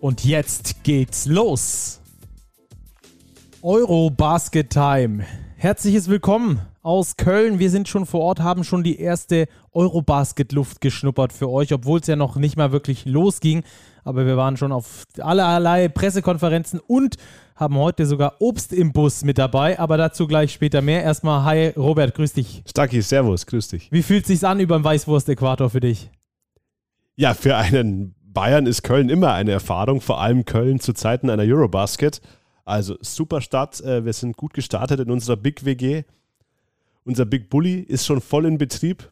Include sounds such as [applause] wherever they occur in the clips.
Und jetzt geht's los. Euro Basket Time. Herzliches Willkommen aus Köln. Wir sind schon vor Ort, haben schon die erste Eurobasket-Luft geschnuppert für euch, obwohl es ja noch nicht mal wirklich losging. Aber wir waren schon auf allerlei Pressekonferenzen und haben heute sogar Obst im Bus mit dabei. Aber dazu gleich später mehr. Erstmal, hi Robert, grüß dich. Stacki, servus, grüß dich. Wie fühlt es sich an über dem Weißwurst-Äquator für dich? Ja, für einen Bayern ist Köln immer eine Erfahrung, vor allem Köln zu Zeiten einer Eurobasket. Also super Stadt, äh, wir sind gut gestartet in unserer Big WG. Unser Big Bully ist schon voll in Betrieb.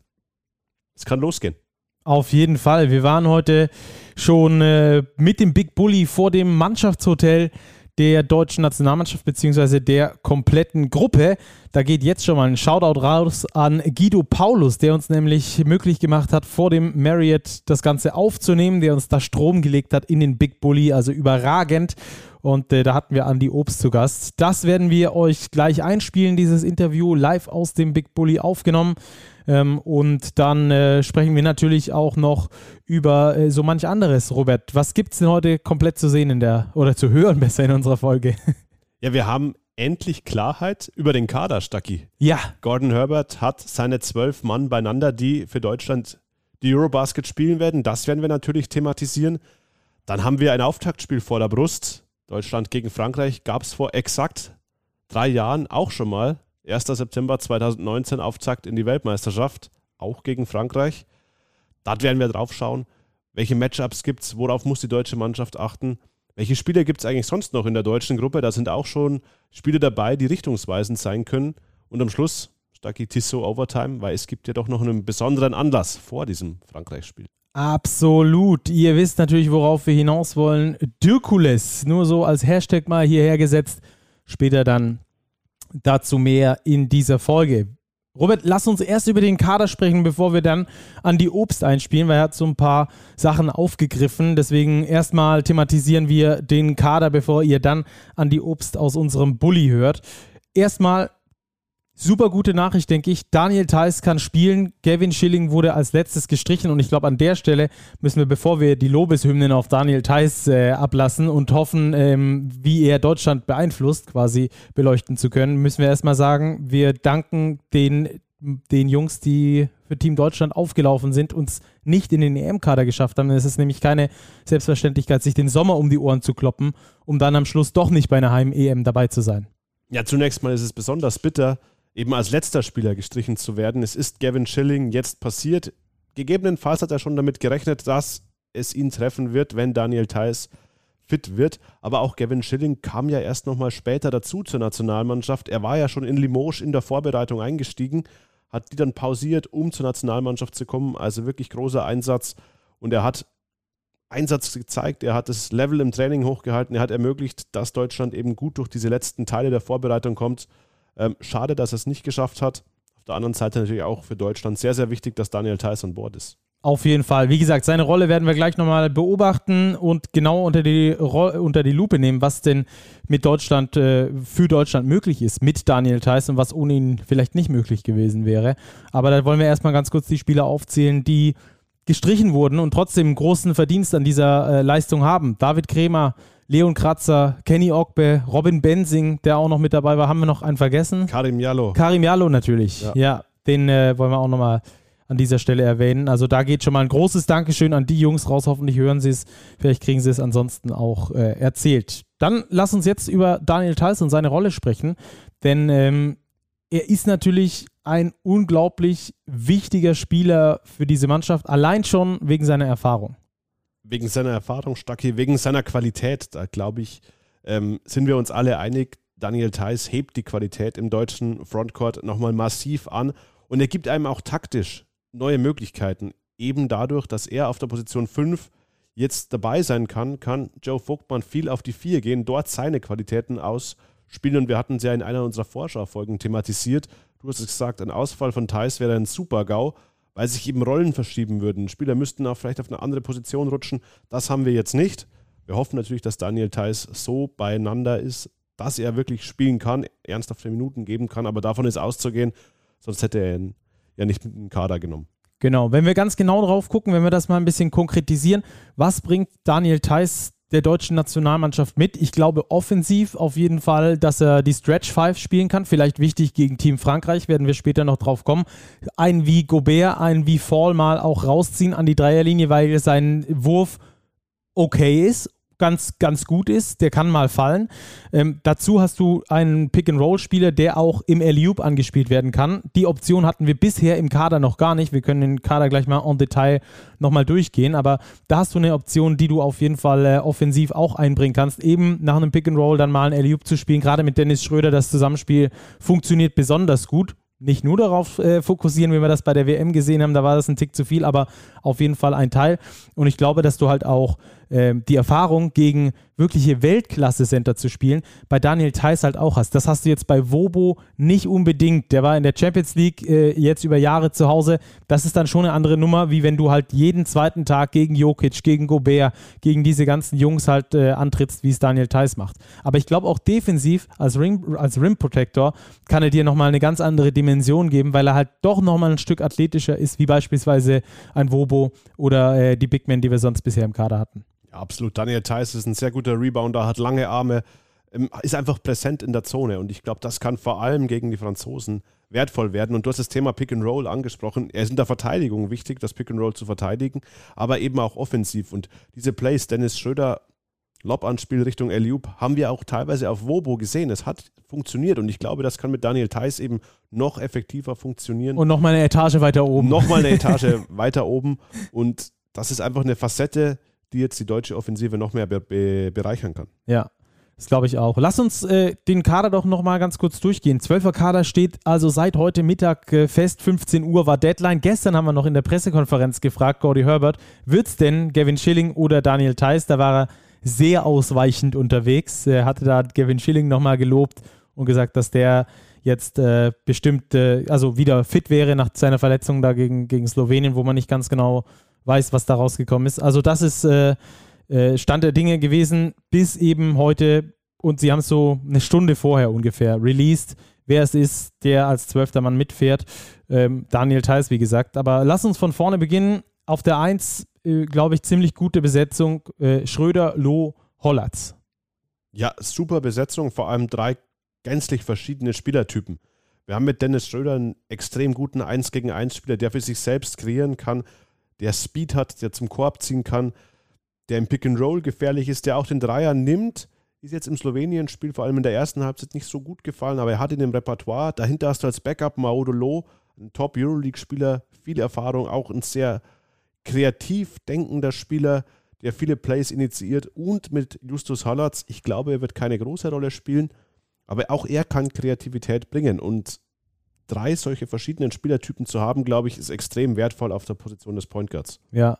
Es kann losgehen. Auf jeden Fall. Wir waren heute schon äh, mit dem Big Bully vor dem Mannschaftshotel der deutschen Nationalmannschaft bzw. der kompletten Gruppe. Da geht jetzt schon mal ein Shoutout raus an Guido Paulus, der uns nämlich möglich gemacht hat, vor dem Marriott das Ganze aufzunehmen, der uns da Strom gelegt hat in den Big Bully, also überragend. Und äh, da hatten wir Andy Obst zu Gast. Das werden wir euch gleich einspielen, dieses Interview live aus dem Big Bully aufgenommen. Ähm, und dann äh, sprechen wir natürlich auch noch über äh, so manch anderes. Robert, was gibt es denn heute komplett zu sehen in der, oder zu hören besser in unserer Folge? [laughs] Ja, wir haben endlich Klarheit über den Kader, Stacki. Ja. Gordon Herbert hat seine zwölf Mann beieinander, die für Deutschland die Eurobasket spielen werden. Das werden wir natürlich thematisieren. Dann haben wir ein Auftaktspiel vor der Brust. Deutschland gegen Frankreich gab es vor exakt drei Jahren auch schon mal. 1. September 2019 Auftakt in die Weltmeisterschaft, auch gegen Frankreich. Dort werden wir drauf schauen, welche Matchups gibt es, worauf muss die deutsche Mannschaft achten. Welche Spiele gibt es eigentlich sonst noch in der deutschen Gruppe? Da sind auch schon Spiele dabei, die richtungsweisend sein können. Und am Schluss Stacki Tissot Overtime, weil es gibt ja doch noch einen besonderen Anlass vor diesem Frankreich-Spiel. Absolut. Ihr wisst natürlich, worauf wir hinaus wollen. Dirkules, nur so als Hashtag mal hierher gesetzt. Später dann Dazu mehr in dieser Folge. Robert, lass uns erst über den Kader sprechen, bevor wir dann an die Obst einspielen, weil er hat so ein paar Sachen aufgegriffen. Deswegen erstmal thematisieren wir den Kader, bevor ihr dann an die Obst aus unserem Bully hört. Erstmal Super gute Nachricht, denke ich. Daniel Theiss kann spielen. Gavin Schilling wurde als letztes gestrichen und ich glaube, an der Stelle müssen wir, bevor wir die Lobeshymnen auf Daniel Theiss äh, ablassen und hoffen, ähm, wie er Deutschland beeinflusst, quasi beleuchten zu können, müssen wir erstmal sagen, wir danken den, den Jungs, die für Team Deutschland aufgelaufen sind, uns nicht in den EM-Kader geschafft haben. Es ist nämlich keine Selbstverständlichkeit, sich den Sommer um die Ohren zu kloppen, um dann am Schluss doch nicht bei einer Heim-EM dabei zu sein. Ja, zunächst mal ist es besonders bitter, eben als letzter Spieler gestrichen zu werden. Es ist Gavin Schilling jetzt passiert. Gegebenenfalls hat er schon damit gerechnet, dass es ihn treffen wird, wenn Daniel Theiss fit wird. Aber auch Gavin Schilling kam ja erst nochmal später dazu zur Nationalmannschaft. Er war ja schon in Limoges in der Vorbereitung eingestiegen, hat die dann pausiert, um zur Nationalmannschaft zu kommen. Also wirklich großer Einsatz. Und er hat Einsatz gezeigt, er hat das Level im Training hochgehalten, er hat ermöglicht, dass Deutschland eben gut durch diese letzten Teile der Vorbereitung kommt. Ähm, schade, dass er es nicht geschafft hat. Auf der anderen Seite natürlich auch für Deutschland sehr, sehr wichtig, dass Daniel Theiss an Bord ist. Auf jeden Fall. Wie gesagt, seine Rolle werden wir gleich nochmal beobachten und genau unter die, unter die Lupe nehmen, was denn mit Deutschland, äh, für Deutschland möglich ist, mit Daniel Theiss und was ohne ihn vielleicht nicht möglich gewesen wäre. Aber da wollen wir erstmal ganz kurz die Spieler aufzählen, die gestrichen wurden und trotzdem großen Verdienst an dieser äh, Leistung haben. David Kremer, Leon Kratzer, Kenny Ogbe, Robin Bensing, der auch noch mit dabei war. Haben wir noch einen vergessen? Karim Jallo. Karim Jallo natürlich. Ja, ja den äh, wollen wir auch nochmal an dieser Stelle erwähnen. Also da geht schon mal ein großes Dankeschön an die Jungs raus. Hoffentlich hören sie es. Vielleicht kriegen sie es ansonsten auch äh, erzählt. Dann lass uns jetzt über Daniel Theiss und seine Rolle sprechen. Denn ähm, er ist natürlich ein unglaublich wichtiger Spieler für diese Mannschaft, allein schon wegen seiner Erfahrung wegen seiner Erfahrung, Stacki, wegen seiner Qualität, da glaube ich, ähm, sind wir uns alle einig, Daniel Theiss hebt die Qualität im deutschen Frontcourt nochmal massiv an und er gibt einem auch taktisch neue Möglichkeiten, eben dadurch, dass er auf der Position 5 jetzt dabei sein kann, kann Joe Vogtmann viel auf die Vier gehen, dort seine Qualitäten ausspielen. Und wir hatten es ja in einer unserer Vorschaufolgen thematisiert. Du hast es gesagt, ein Ausfall von Thais wäre ein Super-GAU, weil sich eben Rollen verschieben würden. Spieler müssten auch vielleicht auf eine andere Position rutschen. Das haben wir jetzt nicht. Wir hoffen natürlich, dass Daniel Theiss so beieinander ist, dass er wirklich spielen kann, ernsthafte Minuten geben kann, aber davon ist auszugehen, sonst hätte er ihn ja nicht mit dem Kader genommen. Genau, wenn wir ganz genau drauf gucken, wenn wir das mal ein bisschen konkretisieren, was bringt Daniel Theiss der deutschen Nationalmannschaft mit? Ich glaube offensiv auf jeden Fall, dass er die Stretch Five spielen kann. Vielleicht wichtig gegen Team Frankreich, werden wir später noch drauf kommen. Ein wie Gobert, ein wie Fall mal auch rausziehen an die Dreierlinie, weil sein Wurf okay ist ganz, ganz gut ist. Der kann mal fallen. Ähm, dazu hast du einen Pick-and-Roll-Spieler, der auch im Alley-Oop angespielt werden kann. Die Option hatten wir bisher im Kader noch gar nicht. Wir können den Kader gleich mal en Detail nochmal durchgehen. Aber da hast du eine Option, die du auf jeden Fall äh, offensiv auch einbringen kannst. Eben nach einem Pick-and-Roll dann mal ein Alley-Oop zu spielen. Gerade mit Dennis Schröder, das Zusammenspiel funktioniert besonders gut nicht nur darauf äh, fokussieren, wie wir das bei der WM gesehen haben, da war das ein Tick zu viel, aber auf jeden Fall ein Teil. Und ich glaube, dass du halt auch äh, die Erfahrung gegen wirkliche Weltklasse-Center zu spielen, bei Daniel Theiss halt auch hast. Das hast du jetzt bei Wobo nicht unbedingt. Der war in der Champions League äh, jetzt über Jahre zu Hause. Das ist dann schon eine andere Nummer, wie wenn du halt jeden zweiten Tag gegen Jokic, gegen Gobert, gegen diese ganzen Jungs halt äh, antrittst, wie es Daniel Theiss macht. Aber ich glaube auch defensiv als Rim, als Rim Protector kann er dir nochmal eine ganz andere Dimension geben, weil er halt doch nochmal ein Stück athletischer ist, wie beispielsweise ein Wobo oder äh, die Big Men, die wir sonst bisher im Kader hatten. Ja, absolut. Daniel Theiss ist ein sehr guter Rebounder, hat lange Arme, ähm, ist einfach präsent in der Zone und ich glaube, das kann vor allem gegen die Franzosen wertvoll werden. Und du hast das Thema Pick and Roll angesprochen. Er ist in der Verteidigung wichtig, das Pick and Roll zu verteidigen, aber eben auch offensiv. Und diese Plays, Dennis Schröder, Lob-Anspiel Richtung Eliub, haben wir auch teilweise auf Wobo gesehen. Es hat funktioniert und ich glaube, das kann mit Daniel Theiss eben noch effektiver funktionieren. Und nochmal eine Etage weiter oben. Nochmal eine [laughs] Etage weiter oben. Und das ist einfach eine Facette, die jetzt die deutsche Offensive noch mehr be be bereichern kann. Ja, das glaube ich auch. Lass uns äh, den Kader doch nochmal ganz kurz durchgehen. Zwölfer Kader steht also seit heute Mittag äh, fest. 15 Uhr war Deadline. Gestern haben wir noch in der Pressekonferenz gefragt, Gordy Herbert, wird es denn Gavin Schilling oder Daniel Theiss? Da war er sehr ausweichend unterwegs. Er hatte da Gavin Schilling nochmal gelobt und gesagt, dass der jetzt äh, bestimmt, äh, also wieder fit wäre nach seiner Verletzung da gegen, gegen Slowenien, wo man nicht ganz genau weiß, was da rausgekommen ist. Also das ist äh, äh, Stand der Dinge gewesen, bis eben heute und sie haben es so eine Stunde vorher ungefähr released, wer es ist, der als zwölfter Mann mitfährt. Ähm, Daniel Theiss, wie gesagt. Aber lass uns von vorne beginnen. Auf der 1, äh, glaube ich, ziemlich gute Besetzung. Äh, Schröder, Loh, Hollatz. Ja, super Besetzung, vor allem drei gänzlich verschiedene Spielertypen. Wir haben mit Dennis Schröder einen extrem guten 1 gegen 1 Spieler, der für sich selbst kreieren kann, der Speed hat, der zum Korb ziehen kann, der im Pick and Roll gefährlich ist, der auch den Dreier nimmt. Ist jetzt im Slowenien-Spiel vor allem in der ersten Halbzeit nicht so gut gefallen, aber er hat ihn im Repertoire. Dahinter hast du als Backup Maudolo, ein Top-Euroleague-Spieler, viel Erfahrung, auch ein sehr kreativ denkender Spieler, der viele Plays initiiert und mit Justus Hallatz, ich glaube, er wird keine große Rolle spielen, aber auch er kann Kreativität bringen und drei solche verschiedenen Spielertypen zu haben, glaube ich, ist extrem wertvoll auf der Position des Point Guards. Ja.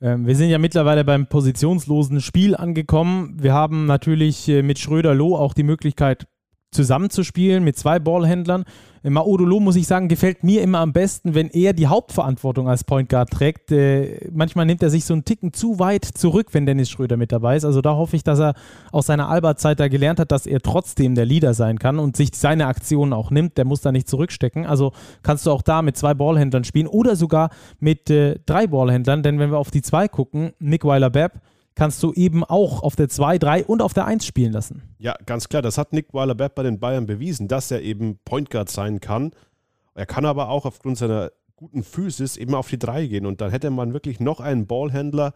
Ähm, wir sind ja mittlerweile beim positionslosen Spiel angekommen. Wir haben natürlich äh, mit Schröder-Loh auch die Möglichkeit, zusammenzuspielen mit zwei Ballhändlern. Maodolo, muss ich sagen, gefällt mir immer am besten, wenn er die Hauptverantwortung als Point Guard trägt. Äh, manchmal nimmt er sich so einen Ticken zu weit zurück, wenn Dennis Schröder mit dabei ist. Also da hoffe ich, dass er aus seiner Albert-Zeit da gelernt hat, dass er trotzdem der Leader sein kann und sich seine Aktionen auch nimmt. Der muss da nicht zurückstecken. Also kannst du auch da mit zwei Ballhändlern spielen oder sogar mit äh, drei Ballhändlern. Denn wenn wir auf die zwei gucken, Nick Weiler-Bepp, kannst du eben auch auf der 2, 3 und auf der 1 spielen lassen. Ja, ganz klar. Das hat Nick Weiler-Bepp bei den Bayern bewiesen, dass er eben Point Guard sein kann. Er kann aber auch aufgrund seiner guten Physis eben auf die 3 gehen. Und dann hätte man wirklich noch einen Ballhändler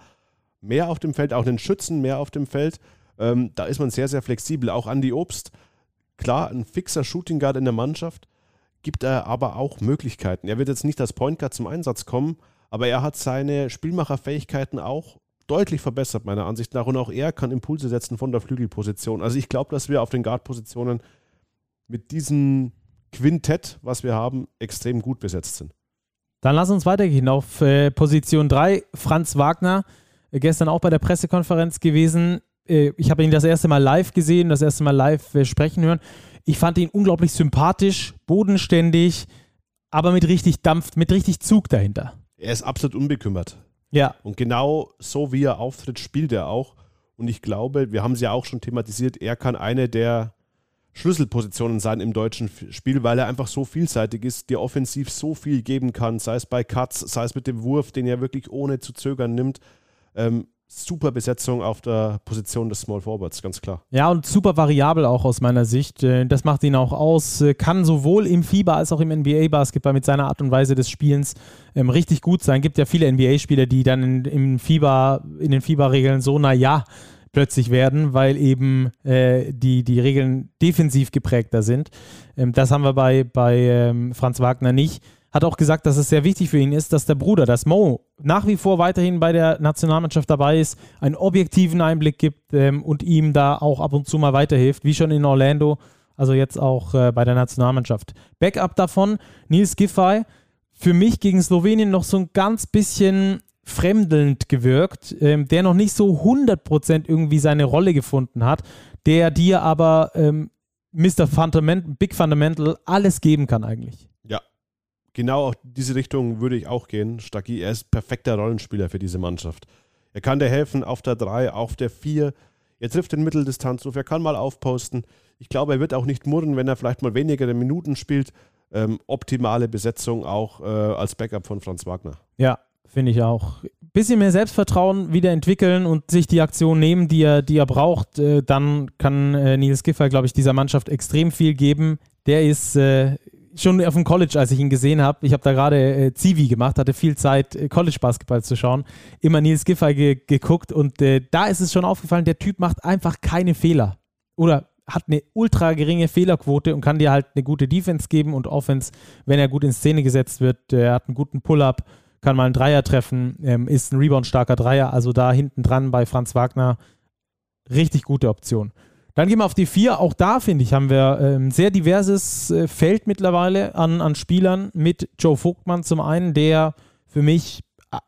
mehr auf dem Feld, auch einen Schützen mehr auf dem Feld. Ähm, da ist man sehr, sehr flexibel. Auch Andy Obst, klar, ein fixer Shooting Guard in der Mannschaft, gibt er aber auch Möglichkeiten. Er wird jetzt nicht als Point Guard zum Einsatz kommen, aber er hat seine Spielmacherfähigkeiten auch deutlich verbessert, meiner Ansicht nach. Und auch er kann Impulse setzen von der Flügelposition. Also ich glaube, dass wir auf den Guard-Positionen mit diesem Quintett, was wir haben, extrem gut besetzt sind. Dann lass uns weitergehen auf äh, Position 3. Franz Wagner. äh, gestern auch bei der Pressekonferenz gewesen. Äh, ich habe ihn das erste Mal live gesehen, das erste Mal live äh, sprechen hören. Ich fand ihn unglaublich sympathisch, bodenständig, aber mit richtig Dampf, mit richtig Zug dahinter. Er ist absolut unbekümmert. Ja. Und genau so wie er auftritt, spielt er auch. Und ich glaube, wir haben es ja auch schon thematisiert, er kann eine der Schlüsselpositionen sein im deutschen Spiel, weil er einfach so vielseitig ist, dir offensiv so viel geben kann, sei es bei Cuts, sei es mit dem Wurf, den er wirklich ohne zu zögern nimmt. Ähm, super Besetzung auf der Position des Small Forwards, ganz klar. Ja, und super variabel auch aus meiner Sicht. Äh, das macht ihn auch aus. Äh, kann sowohl im Fieber als auch im NBA-Basketball mit seiner Art und Weise des Spielens ähm, richtig gut sein. Gibt ja viele NBA-Spieler, die dann in, im Fieber, in den Fieberregeln so, naja, plötzlich werden, weil eben äh, die, die Regeln defensiv geprägter sind. Ähm, das haben wir bei, bei ähm, Franz Wagner nicht. Hat auch gesagt, dass es sehr wichtig für ihn ist, dass der Bruder, dass Mo, nach wie vor weiterhin bei der Nationalmannschaft dabei ist, einen objektiven Einblick gibt ähm, und ihm da auch ab und zu mal weiterhilft, wie schon in Orlando, also jetzt auch äh, bei der Nationalmannschaft. Backup davon, Nils Giffey, für mich gegen Slowenien noch so ein ganz bisschen fremdelnd gewirkt, ähm, der noch nicht so 100% irgendwie seine Rolle gefunden hat, der dir aber ähm, Mr. Fundament, Big Fundamental alles geben kann eigentlich. Genau auf diese Richtung würde ich auch gehen. Stacki, er ist perfekter Rollenspieler für diese Mannschaft. Er kann dir helfen auf der 3, auf der 4. Er trifft den Mitteldistanzruf, er kann mal aufposten. Ich glaube, er wird auch nicht murren, wenn er vielleicht mal weniger Minuten spielt. Ähm, optimale Besetzung auch äh, als Backup von Franz Wagner. Ja, Finde ich auch. Bisschen mehr Selbstvertrauen wieder entwickeln und sich die Aktion nehmen, die er, die er braucht. Äh, dann kann äh, Nils Giffer, glaube ich, dieser Mannschaft extrem viel geben. Der ist äh, schon auf dem College, als ich ihn gesehen habe. Ich habe da gerade äh, Zivi gemacht, hatte viel Zeit, äh, College-Basketball zu schauen. Immer Nils Giffer ge geguckt und äh, da ist es schon aufgefallen, der Typ macht einfach keine Fehler. Oder hat eine ultra geringe Fehlerquote und kann dir halt eine gute Defense geben und Offense, wenn er gut in Szene gesetzt wird. Er hat einen guten Pull-up kann mal einen Dreier treffen, ähm, ist ein Rebound-starker Dreier, also da hinten dran bei Franz Wagner richtig gute Option. Dann gehen wir auf die vier. Auch da, finde ich, haben wir ein ähm, sehr diverses äh, Feld mittlerweile an, an Spielern mit Joe Vogtmann zum einen, der für mich äh,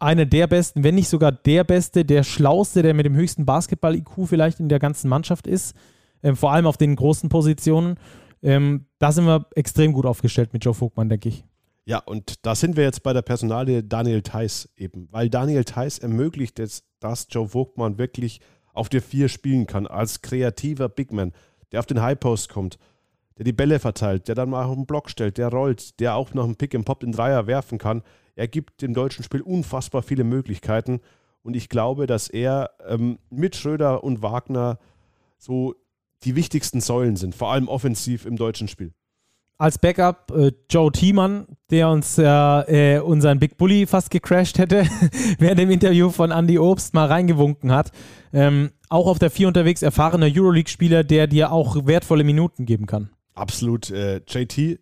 einer der besten, wenn nicht sogar der beste, der schlauste, der mit dem höchsten Basketball-IQ vielleicht in der ganzen Mannschaft ist. Ähm, vor allem auf den großen Positionen. Ähm, da sind wir extrem gut aufgestellt mit Joe Vogtmann, denke ich. Ja, und da sind wir jetzt bei der Personalie Daniel Theiss eben, weil Daniel Theiss ermöglicht jetzt, dass Joe Vogtmann wirklich auf der Vier spielen kann, als kreativer Bigman, der auf den High Post kommt, der die Bälle verteilt, der dann mal auf den Block stellt, der rollt, der auch noch einen Pick and Pop den Dreier werfen kann. Er gibt dem deutschen Spiel unfassbar viele Möglichkeiten und ich glaube, dass er ähm, mit Schröder und Wagner so die wichtigsten Säulen sind, vor allem offensiv im deutschen Spiel als Backup äh, Joe Thiemann, der uns äh, unseren Big Bully fast gecrashed hätte, [laughs] während dem Interview von Andy Obst mal reingewunken hat. Ähm, auch auf der 4 unterwegs erfahrener Euroleague-Spieler, der dir auch wertvolle Minuten geben kann. Absolut. Äh, JT,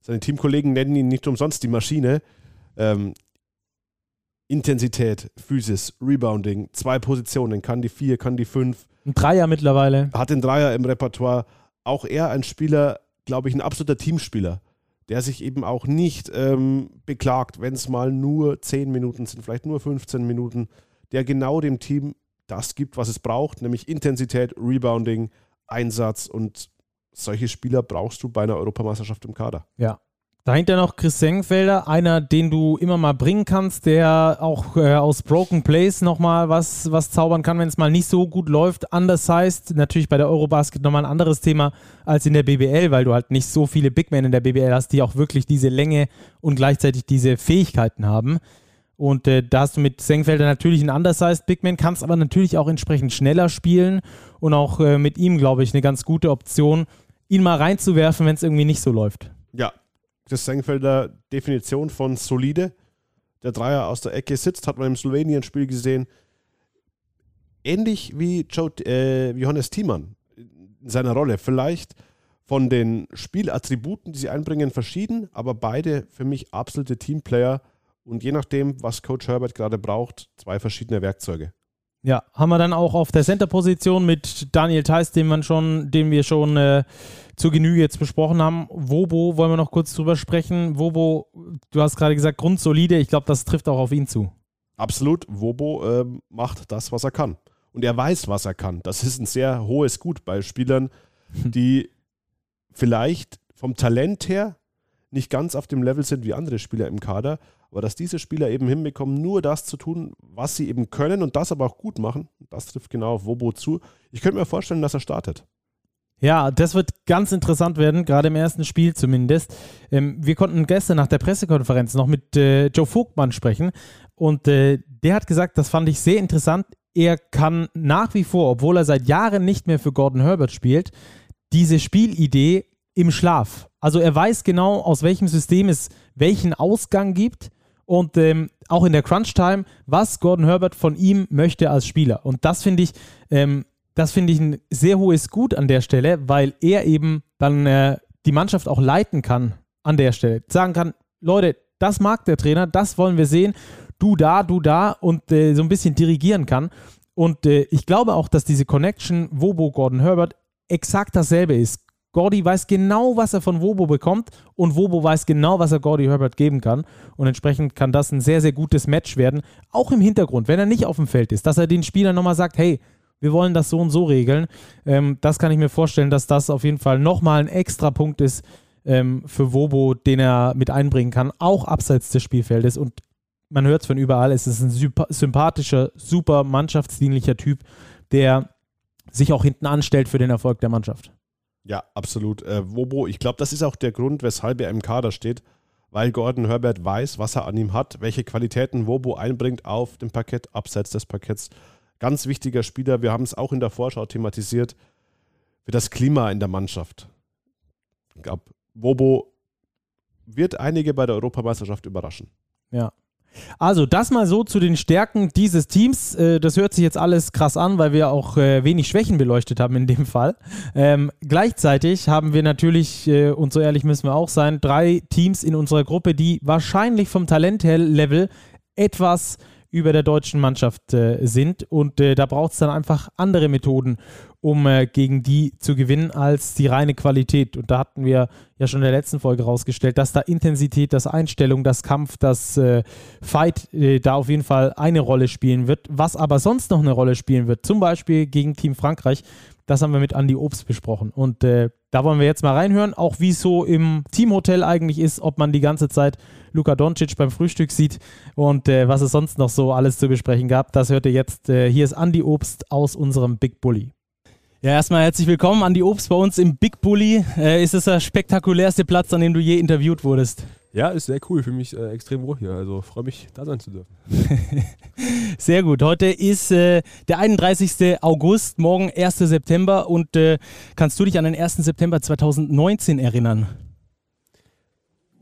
seine Teamkollegen nennen ihn nicht umsonst die Maschine. Ähm, Intensität, Physis, Rebounding, zwei Positionen, kann die 4, kann die 5. Ein Dreier mittlerweile. Hat den Dreier im Repertoire. Auch er ein Spieler, glaube ich, ein absoluter Teamspieler, der sich eben auch nicht ähm, beklagt, wenn es mal nur 10 Minuten sind, vielleicht nur 15 Minuten, der genau dem Team das gibt, was es braucht, nämlich Intensität, Rebounding, Einsatz und solche Spieler brauchst du bei einer Europameisterschaft im Kader. Ja, Dahinter noch Chris Senkfelder, einer, den du immer mal bringen kannst, der auch äh, aus Broken Plays nochmal was, was zaubern kann, wenn es mal nicht so gut läuft. Anders heißt natürlich bei der Eurobasket nochmal ein anderes Thema als in der BBL, weil du halt nicht so viele Big Men in der BBL hast, die auch wirklich diese Länge und gleichzeitig diese Fähigkeiten haben. Und äh, da hast du mit Senkfelder natürlich einen undersized Big Man, kannst aber natürlich auch entsprechend schneller spielen und auch äh, mit ihm, glaube ich, eine ganz gute Option, ihn mal reinzuwerfen, wenn es irgendwie nicht so läuft. Ja, Chris Senkfelder Definition von solide. Der Dreier aus der Ecke sitzt, hat man im Slowenien-Spiel gesehen. Ähnlich äh, wie Johannes Thiemann in seiner Rolle. Vielleicht von den Spielattributen, die sie einbringen, verschieden, aber beide für mich absolute Teamplayer und je nachdem, was Coach Herbert gerade braucht, zwei verschiedene Werkzeuge. Ja, haben wir dann auch auf der Center-Position mit Daniel Theiss, den, man schon, den wir schon äh, zur Genüge jetzt besprochen haben. Wobo wollen wir noch kurz drüber sprechen. Wobo, du hast gerade gesagt, grundsolide. Ich glaube, das trifft auch auf ihn zu. absolut, Wobo äh, macht das, was er kann. Und er weiß, was er kann. Das ist ein sehr hohes Gut bei Spielern, die vielleicht vom Talent her nicht ganz auf dem Level sind wie andere Spieler im Kader, aber dass diese Spieler eben hinbekommen, nur das zu tun, was sie eben können und das aber auch gut machen, das trifft genau auf Wobo zu. Ich könnte mir vorstellen, dass er startet. Ja, das wird ganz interessant werden, gerade im ersten Spiel zumindest. Ähm, wir konnten gestern nach der Pressekonferenz noch mit äh, Joe Vogtmann sprechen und äh, der hat gesagt, das fand ich sehr interessant. Er kann nach wie vor, obwohl er seit Jahren nicht mehr für Gordon Herbert spielt, diese Spielidee im Schlaf. Also er weiß genau, aus welchem System es welchen Ausgang gibt und ähm, auch in der Crunch-Time, was Gordon Herbert von ihm möchte als Spieler. Und das finde ich, ähm, das finde ich ein sehr hohes Gut an der Stelle, weil er eben dann äh, die Mannschaft auch leiten kann an der Stelle. Sagen kann, Leute, das mag der Trainer, das wollen wir sehen, du da, du da und äh, so ein bisschen dirigieren kann. Und äh, ich glaube auch, dass diese Connection Wobo Gordon Herbert exakt dasselbe ist. Gordy weiß genau, was er von Wobo bekommt und Wobo weiß genau, was er Gordy Herbert geben kann. Und entsprechend kann das ein sehr, sehr gutes Match werden. Auch im Hintergrund, wenn er nicht auf dem Feld ist, dass er den Spielern nochmal sagt, hey, wir wollen das so und so regeln. Ähm, das kann ich mir vorstellen, dass das auf jeden Fall nochmal ein extra Punkt ist ähm, für Wobo, den er mit einbringen kann, auch abseits des Spielfeldes. Und man hört es von überall, es ist ein sympathischer, super mannschaftsdienlicher Typ, der sich auch hinten anstellt für den Erfolg der Mannschaft. Ja, absolut. Äh, Wobo, ich glaube, das ist auch der Grund, weshalb er im Kader steht, weil Gordon Herbert weiß, was er an ihm hat, welche Qualitäten Wobo einbringt auf dem Parkett, abseits des Parketts. Ganz wichtiger Spieler, wir haben es auch in der Vorschau thematisiert, für das Klima in der Mannschaft. Ich glaube, Wobo wird einige bei der Europameisterschaft überraschen. Ja, also das mal so zu den Stärken dieses Teams. Äh, das hört sich jetzt alles krass an, weil wir auch äh, wenig Schwächen beleuchtet haben in dem Fall. Ähm, gleichzeitig haben wir natürlich, äh, und so ehrlich müssen wir auch sein, drei Teams in unserer Gruppe, die wahrscheinlich vom Talent her Level etwas über der deutschen Mannschaft sind. Und da braucht es dann einfach andere Methoden, um äh, gegen die zu gewinnen, als die reine Qualität. Und da hatten wir ja schon in der letzten Folge rausgestellt, dass da Intensität, das Einstellung, das Kampf, das äh, Fight äh, da auf jeden Fall eine Rolle spielen wird. Was aber sonst noch eine Rolle spielen wird, zum Beispiel gegen Team Frankreich, das haben wir mit Andy Obst besprochen. Und äh, da wollen wir jetzt mal reinhören, auch wie es so im Teamhotel eigentlich ist, ob man die ganze Zeit Luka Doncic beim Frühstück sieht und äh, was es sonst noch so alles zu besprechen gab. Das hört ihr jetzt. Äh, hier ist Andy Obst aus unserem Big Bully. Ja, erstmal herzlich willkommen Andy Obst bei uns im Big Bully. Äh, ist es der spektakulärste Platz, an dem du je interviewt wurdest? Ja, ist sehr cool. Für mich äh, extrem wohl hier. Also freue mich, da sein zu dürfen. [laughs] sehr gut. Heute ist äh, der 31. August, morgen 1. September. Und äh, kannst du dich an den 1. September 2019 erinnern?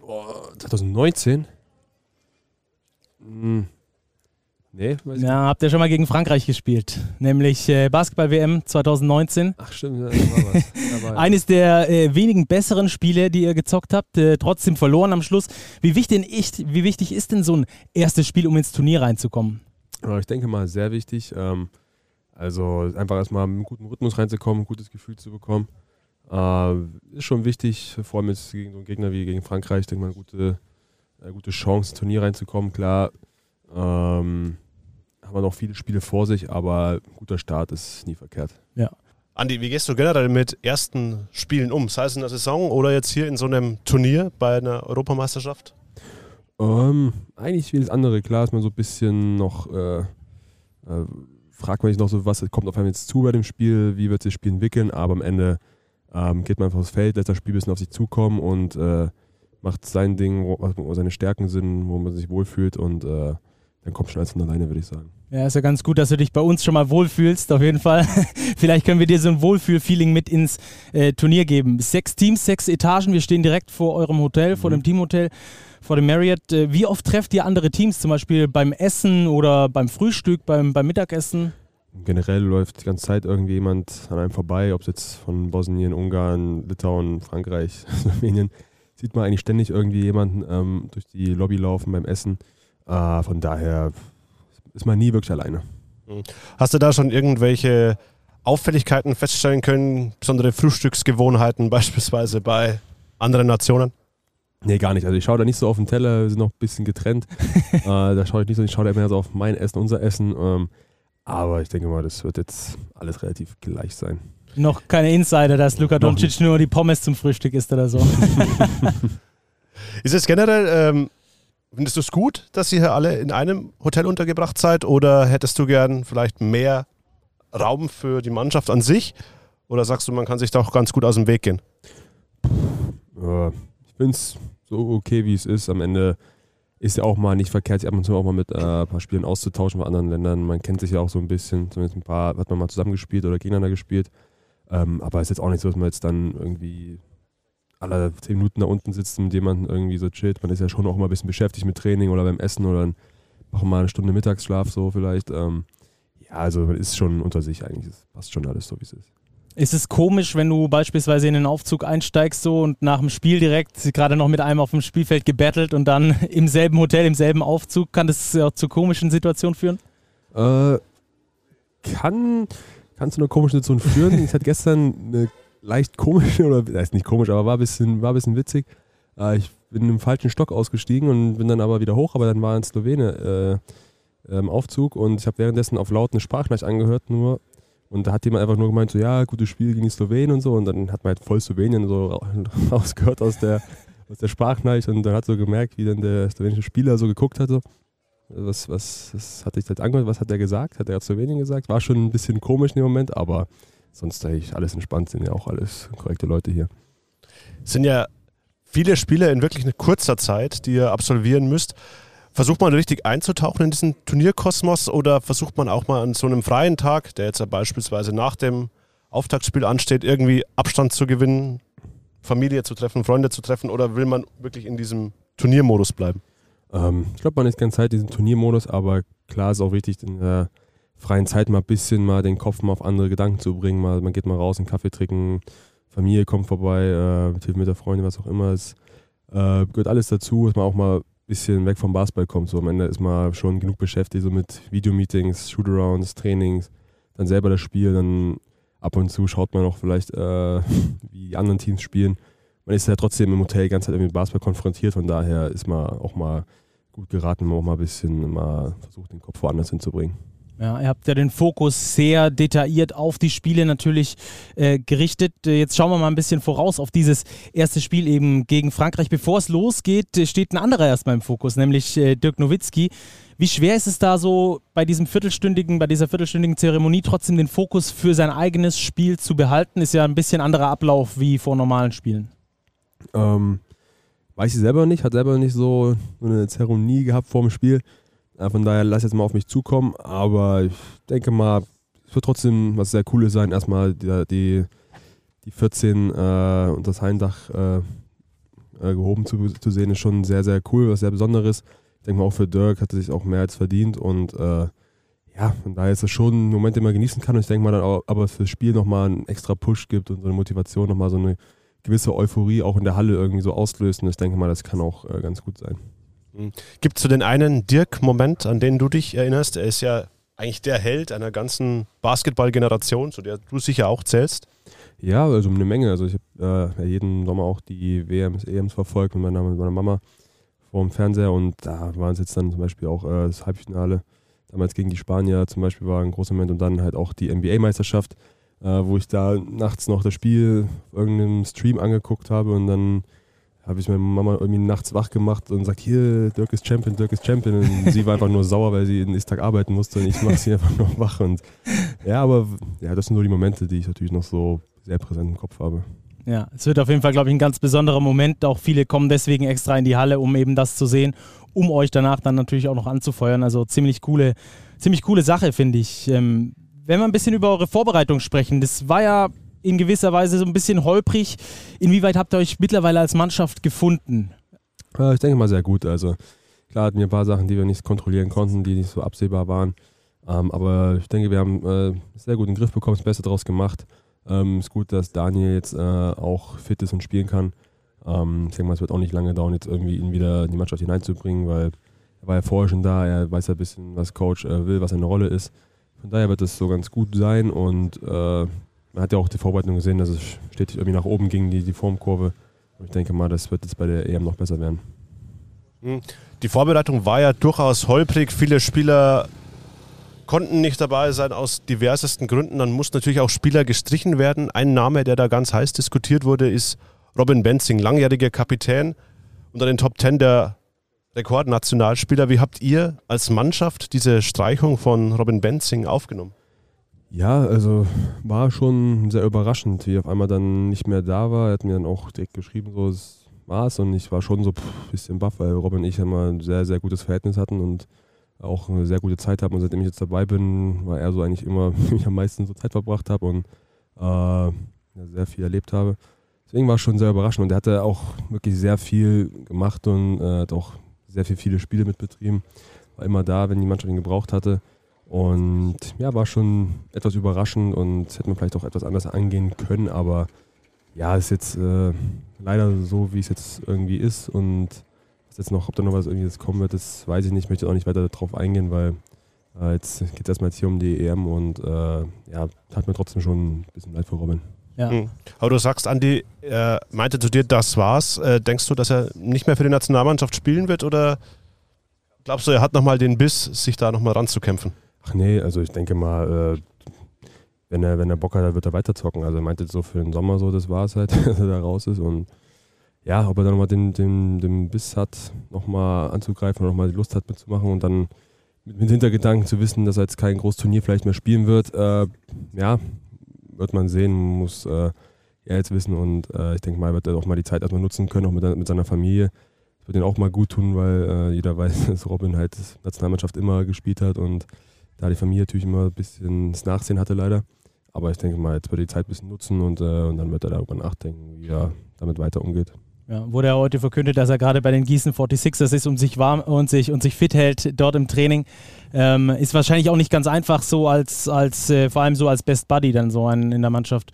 Boah, 2019? Hm. Nee, weiß ja, habt ihr schon mal gegen Frankreich gespielt, nämlich äh, Basketball-WM 2019. Ach stimmt, ja, war [laughs] was. Eines der äh, wenigen besseren Spiele, die ihr gezockt habt, äh, trotzdem verloren am Schluss. Wie wichtig, wie wichtig ist denn so ein erstes Spiel, um ins Turnier reinzukommen? Ich denke mal, sehr wichtig. Ähm, also einfach erstmal mit einem guten Rhythmus reinzukommen, ein gutes Gefühl zu bekommen. Äh, ist schon wichtig, vor allem jetzt gegen so einen Gegner wie gegen Frankreich, denke mal, eine gute, eine gute Chance, ins Turnier reinzukommen. Klar, ähm, haben wir noch viele Spiele vor sich, aber ein guter Start ist nie verkehrt. Ja. Andi, wie gehst du generell mit ersten Spielen um? Sei es in der Saison oder jetzt hier in so einem Turnier bei einer Europameisterschaft? Ähm, eigentlich wie das andere. Klar ist man so ein bisschen noch, äh, äh, fragt man sich noch so, was kommt auf einem jetzt zu bei dem Spiel, wie wird sich das Spiel entwickeln, aber am Ende ähm, geht man einfach aufs Feld, lässt das Spiel ein bisschen auf sich zukommen und äh, macht sein Ding, wo, wo, seine Stärken sind, wo man sich wohlfühlt und äh, dann kommt schon alles von alleine, würde ich sagen. Ja, ist ja ganz gut, dass du dich bei uns schon mal wohlfühlst, auf jeden Fall. [laughs] Vielleicht können wir dir so ein Wohlfühl-Feeling mit ins äh, Turnier geben. Sechs Teams, sechs Etagen, wir stehen direkt vor eurem Hotel, vor mhm. dem Teamhotel, vor dem Marriott. Äh, wie oft trefft ihr andere Teams, zum Beispiel beim Essen oder beim Frühstück, beim, beim Mittagessen? generell läuft die ganze Zeit irgendwie jemand an einem vorbei, ob es jetzt von Bosnien, Ungarn, Litauen, Frankreich, [laughs] Slowenien, sieht man eigentlich ständig irgendwie jemanden ähm, durch die Lobby laufen beim Essen. Äh, von daher ist man nie wirklich alleine. Mhm. Hast du da schon irgendwelche Auffälligkeiten feststellen können, besondere Frühstücksgewohnheiten [laughs] beispielsweise bei anderen Nationen? Nee, gar nicht. Also ich schaue da nicht so auf den Teller, wir sind noch ein bisschen getrennt. [laughs] äh, da schaue ich nicht so, ich schaue da mehr so auf mein Essen, unser Essen. Ähm, aber ich denke mal, das wird jetzt alles relativ gleich sein. Noch keine Insider, dass Luka Doncic nur die Pommes zum Frühstück isst oder so. [laughs] ist es generell, ähm, findest du es gut, dass ihr hier alle in einem Hotel untergebracht seid oder hättest du gern vielleicht mehr Raum für die Mannschaft an sich? Oder sagst du, man kann sich da auch ganz gut aus dem Weg gehen? Ich finde es so okay, wie es ist. Am Ende ist ja auch mal nicht verkehrt, sich ab und zu auch mal mit äh, ein paar Spielen auszutauschen von anderen Ländern. Man kennt sich ja auch so ein bisschen, zumindest ein paar hat man mal zusammengespielt oder gegeneinander gespielt. Ähm, aber es ist jetzt auch nicht so, dass man jetzt dann irgendwie alle zehn Minuten da unten sitzt und mit jemandem irgendwie so chillt. Man ist ja schon auch mal ein bisschen beschäftigt mit Training oder beim Essen oder dann machen mal eine Stunde Mittagsschlaf so vielleicht. Ähm, ja, also man ist schon unter sich eigentlich. Es passt schon alles so, wie es ist. Ist es komisch, wenn du beispielsweise in den Aufzug einsteigst so und nach dem Spiel direkt gerade noch mit einem auf dem Spielfeld gebettelt und dann [laughs] im selben Hotel, im selben Aufzug, kann das ja zu komischen Situationen führen? Äh, kann, kann zu einer komischen Situation führen. [laughs] ich hatte gestern eine leicht komische, [laughs] oder das ist nicht komisch, aber war ein bisschen, war ein bisschen witzig. Äh, ich bin im falschen Stock ausgestiegen und bin dann aber wieder hoch, aber dann war ein Slowene äh, im Aufzug und ich habe währenddessen auf laut eine Sprachnachricht angehört nur und da hat jemand einfach nur gemeint, so ja, gutes Spiel gegen die Slowenen und so. Und dann hat man halt voll Slowenien so [laughs] rausgehört aus der, aus der Sprachnachricht und dann hat so gemerkt, wie dann der slowenische Spieler so geguckt hat. So. Was, was, was hat sich das angehört? Was hat er gesagt? Hat er Slowenien gesagt? War schon ein bisschen komisch in dem Moment, aber sonst eigentlich alles entspannt, sind ja auch alles korrekte Leute hier. sind ja viele Spiele in wirklich kurzer Zeit, die ihr absolvieren müsst. Versucht man richtig einzutauchen in diesen Turnierkosmos oder versucht man auch mal an so einem freien Tag, der jetzt ja beispielsweise nach dem Auftaktspiel ansteht, irgendwie Abstand zu gewinnen, Familie zu treffen, Freunde zu treffen oder will man wirklich in diesem Turniermodus bleiben? Ähm, ich glaube, man ist ganz Zeit in diesem Turniermodus, aber klar ist auch wichtig, in der freien Zeit mal ein bisschen mal den Kopf mal auf andere Gedanken zu bringen. Mal, man geht mal raus, einen Kaffee trinken, Familie kommt vorbei, äh, mit der Freundin, was auch immer. Es äh, gehört alles dazu, dass man auch mal bisschen weg vom Basketball kommt. So am Ende ist man schon genug beschäftigt, so mit Videomeetings, Shootarounds, Trainings, dann selber das Spiel, dann ab und zu schaut man auch vielleicht, äh, [laughs] wie die anderen Teams spielen. Man ist ja trotzdem im Hotel die ganze Zeit mit Basketball konfrontiert, von daher ist man auch mal gut geraten, man auch mal ein bisschen mal versucht, den Kopf woanders hinzubringen. Ja, ihr habt ja den Fokus sehr detailliert auf die Spiele natürlich äh, gerichtet. Jetzt schauen wir mal ein bisschen voraus auf dieses erste Spiel eben gegen Frankreich. Bevor es losgeht, steht ein anderer erstmal im Fokus, nämlich äh, Dirk Nowitzki. Wie schwer ist es da so bei diesem viertelstündigen, bei dieser viertelstündigen Zeremonie trotzdem den Fokus für sein eigenes Spiel zu behalten? Ist ja ein bisschen anderer Ablauf wie vor normalen Spielen. Ähm, weiß ich selber nicht, hat selber nicht so eine Zeremonie gehabt vor dem Spiel. Von daher lass jetzt mal auf mich zukommen. Aber ich denke mal, es wird trotzdem was sehr Cooles sein. Erstmal die, die, die 14 äh, unter das Heindach äh, äh, gehoben zu, zu sehen, ist schon sehr, sehr cool, was sehr Besonderes. Ich denke mal, auch für Dirk hat er sich auch mehr als verdient. Und äh, ja, von daher ist es schon ein Moment, den man genießen kann. Und ich denke mal, dann auch, aber fürs Spiel nochmal einen extra Push gibt und so eine Motivation, nochmal so eine gewisse Euphorie auch in der Halle irgendwie so auslöst. Und ich denke mal, das kann auch äh, ganz gut sein. Mhm. Gibt es so den einen Dirk-Moment, an den du dich erinnerst? Er ist ja eigentlich der Held einer ganzen Basketball-Generation, zu der du sicher auch zählst. Ja, also eine Menge. Also ich habe äh, jeden Sommer auch die WMs, EMs verfolgt mit meiner, mit meiner Mama vor dem Fernseher und da waren es jetzt dann zum Beispiel auch äh, das Halbfinale. Damals gegen die Spanier zum Beispiel war ein großer Moment und dann halt auch die NBA-Meisterschaft, äh, wo ich da nachts noch das Spiel auf irgendeinem Stream angeguckt habe und dann habe ich meine Mama irgendwie nachts wach gemacht und sagt, hier, Dirk ist Champion, Dirk ist Champion. Und sie war einfach nur sauer, weil sie den nächsten Tag arbeiten musste und ich mache sie [laughs] einfach nur wach. Und ja, aber ja, das sind nur die Momente, die ich natürlich noch so sehr präsent im Kopf habe. Ja, es wird auf jeden Fall, glaube ich, ein ganz besonderer Moment. Auch viele kommen deswegen extra in die Halle, um eben das zu sehen, um euch danach dann natürlich auch noch anzufeuern. Also ziemlich coole, ziemlich coole Sache, finde ich. Ähm, wenn wir ein bisschen über eure Vorbereitung sprechen, das war ja in gewisser Weise so ein bisschen holprig. Inwieweit habt ihr euch mittlerweile als Mannschaft gefunden? Äh, ich denke mal sehr gut. Also klar hatten wir ein paar Sachen, die wir nicht kontrollieren konnten, die nicht so absehbar waren. Ähm, aber ich denke, wir haben äh, sehr gut den Griff bekommen, das Beste daraus gemacht. Ähm, ist gut, dass Daniel jetzt äh, auch fit ist und spielen kann. Ähm, ich denke mal, es wird auch nicht lange dauern, jetzt irgendwie ihn wieder in die Mannschaft hineinzubringen, weil er war ja vorher schon da, er weiß ja ein bisschen, was Coach äh, will, was seine Rolle ist. Von daher wird es so ganz gut sein und äh, man hat ja auch die Vorbereitung gesehen, dass es stetig irgendwie nach oben ging, die, die Formkurve. Und ich denke mal, das wird jetzt bei der EM noch besser werden. Hm. Die Vorbereitung war ja durchaus holprig. Viele Spieler konnten nicht dabei sein aus diversesten Gründen. Dann mussten natürlich auch Spieler gestrichen werden. Ein Name, der da ganz heiß diskutiert wurde, ist Robin Benzing, langjähriger Kapitän unter den Top Ten der Rekordnationalspieler. Wie habt ihr als Mannschaft diese Streichung von Robin Benzing aufgenommen? Ja, also war schon sehr überraschend, wie auf einmal dann nicht mehr da war. Er hat mir dann auch direkt geschrieben, so es war's und ich war schon so ein bisschen baff, weil Robin und ich immer ein sehr, sehr gutes Verhältnis hatten und auch eine sehr gute Zeit haben. Und seitdem ich jetzt dabei bin, war er so eigentlich immer, [laughs] wie ich am meisten so Zeit verbracht habe und äh, sehr viel erlebt habe. Deswegen war es schon sehr überraschend und er hatte auch wirklich sehr viel gemacht und äh, hat auch sehr viel, viele Spiele mitbetrieben. War immer da, wenn die Mannschaft ihn gebraucht hatte. Und ja, war schon etwas überraschend und hätte man vielleicht auch etwas anders angehen können, aber ja, ist jetzt äh, leider so, wie es jetzt irgendwie ist. Und was jetzt noch, ob da noch was irgendwie jetzt kommen wird, das weiß ich nicht. Ich möchte auch nicht weiter darauf eingehen, weil äh, jetzt geht es erstmal jetzt hier um die EM und äh, ja, hat mir trotzdem schon ein bisschen leid für Robin. Ja. Mhm. Aber du sagst, Andi äh, meinte zu dir, das war's. Äh, denkst du, dass er nicht mehr für die Nationalmannschaft spielen wird oder glaubst du, er hat nochmal den Biss, sich da nochmal ranzukämpfen? Ach nee, also ich denke mal, äh, wenn er, wenn er Bock hat, dann wird er weiterzocken. Also er meinte so für den Sommer so, das war es halt, [laughs] dass er da raus ist. Und ja, ob er dann nochmal den, den, den Biss hat, nochmal anzugreifen und nochmal die Lust hat mitzumachen und dann mit, Hintergedanken zu wissen, dass er jetzt kein großes Turnier vielleicht mehr spielen wird, äh, ja, wird man sehen, muss äh, er jetzt wissen und äh, ich denke mal, wird er auch mal die Zeit erstmal nutzen können, auch mit, mit seiner Familie. Das wird ihn auch mal gut tun, weil äh, jeder [laughs] weiß, dass Robin halt Nationalmannschaft immer gespielt hat und da die Familie natürlich immer ein bisschen das Nachsehen hatte leider. Aber ich denke mal, jetzt wird er die Zeit ein bisschen nutzen und, äh, und dann wird er darüber nachdenken, wie er damit weiter umgeht. Ja, wurde ja heute verkündet, dass er gerade bei den Gießen 46ers ist und sich warm und sich und sich fit hält dort im Training. Ähm, ist wahrscheinlich auch nicht ganz einfach, so als, als äh, vor allem so als Best Buddy dann so einen in der Mannschaft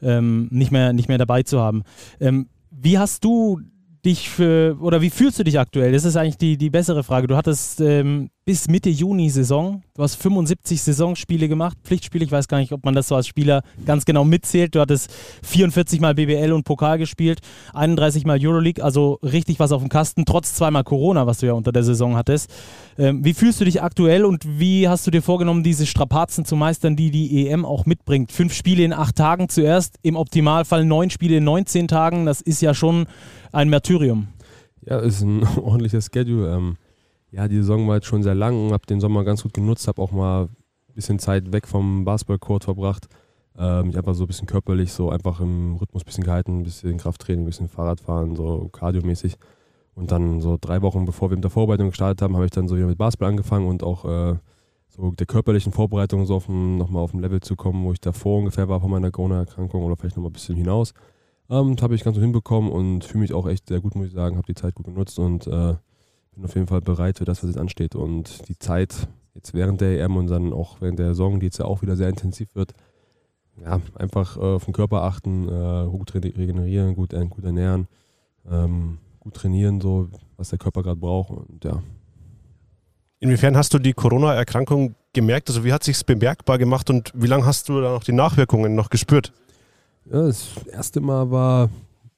ähm, nicht, mehr, nicht mehr dabei zu haben. Ähm, wie hast du dich für, oder wie fühlst du dich aktuell? Das ist eigentlich die, die bessere Frage. Du hattest ähm, bis Mitte Juni Saison, du hast 75 Saisonspiele gemacht, Pflichtspiele, ich weiß gar nicht, ob man das so als Spieler ganz genau mitzählt. Du hattest 44 Mal BBL und Pokal gespielt, 31 Mal Euroleague, also richtig was auf dem Kasten, trotz zweimal Corona, was du ja unter der Saison hattest. Ähm, wie fühlst du dich aktuell und wie hast du dir vorgenommen, diese Strapazen zu meistern, die die EM auch mitbringt? Fünf Spiele in acht Tagen zuerst, im Optimalfall neun Spiele in 19 Tagen, das ist ja schon ein Martyrium. Ja, ist ein [laughs] ordentlicher Schedule. Ähm, ja, die Saison war jetzt schon sehr lang, habe den Sommer ganz gut genutzt, habe auch mal ein bisschen Zeit weg vom Basketballcourt verbracht. Äh, mich einfach so ein bisschen körperlich, so einfach im Rhythmus ein bisschen gehalten, ein bisschen Krafttraining, ein bisschen Fahrradfahren, so kardiomäßig. Und dann so drei Wochen bevor wir mit der Vorbereitung gestartet haben, habe ich dann so wieder mit Basketball angefangen und auch äh, so der körperlichen Vorbereitung so nochmal auf ein Level zu kommen, wo ich davor ungefähr war von meiner Corona-Erkrankung oder vielleicht nochmal ein bisschen hinaus. Ähm, habe ich ganz gut hinbekommen und fühle mich auch echt sehr gut, muss ich sagen. Habe die Zeit gut genutzt und äh, bin auf jeden Fall bereit für das, was jetzt ansteht. Und die Zeit jetzt während der EM und dann auch während der Saison, die jetzt ja auch wieder sehr intensiv wird, ja, einfach äh, auf den Körper achten, äh, gut regenerieren, gut, äh, gut ernähren, ähm, gut trainieren, so was der Körper gerade braucht. Und ja. Inwiefern hast du die Corona-Erkrankung gemerkt? Also wie hat sich bemerkbar gemacht und wie lange hast du da noch die Nachwirkungen noch gespürt? Ja, das erste Mal war,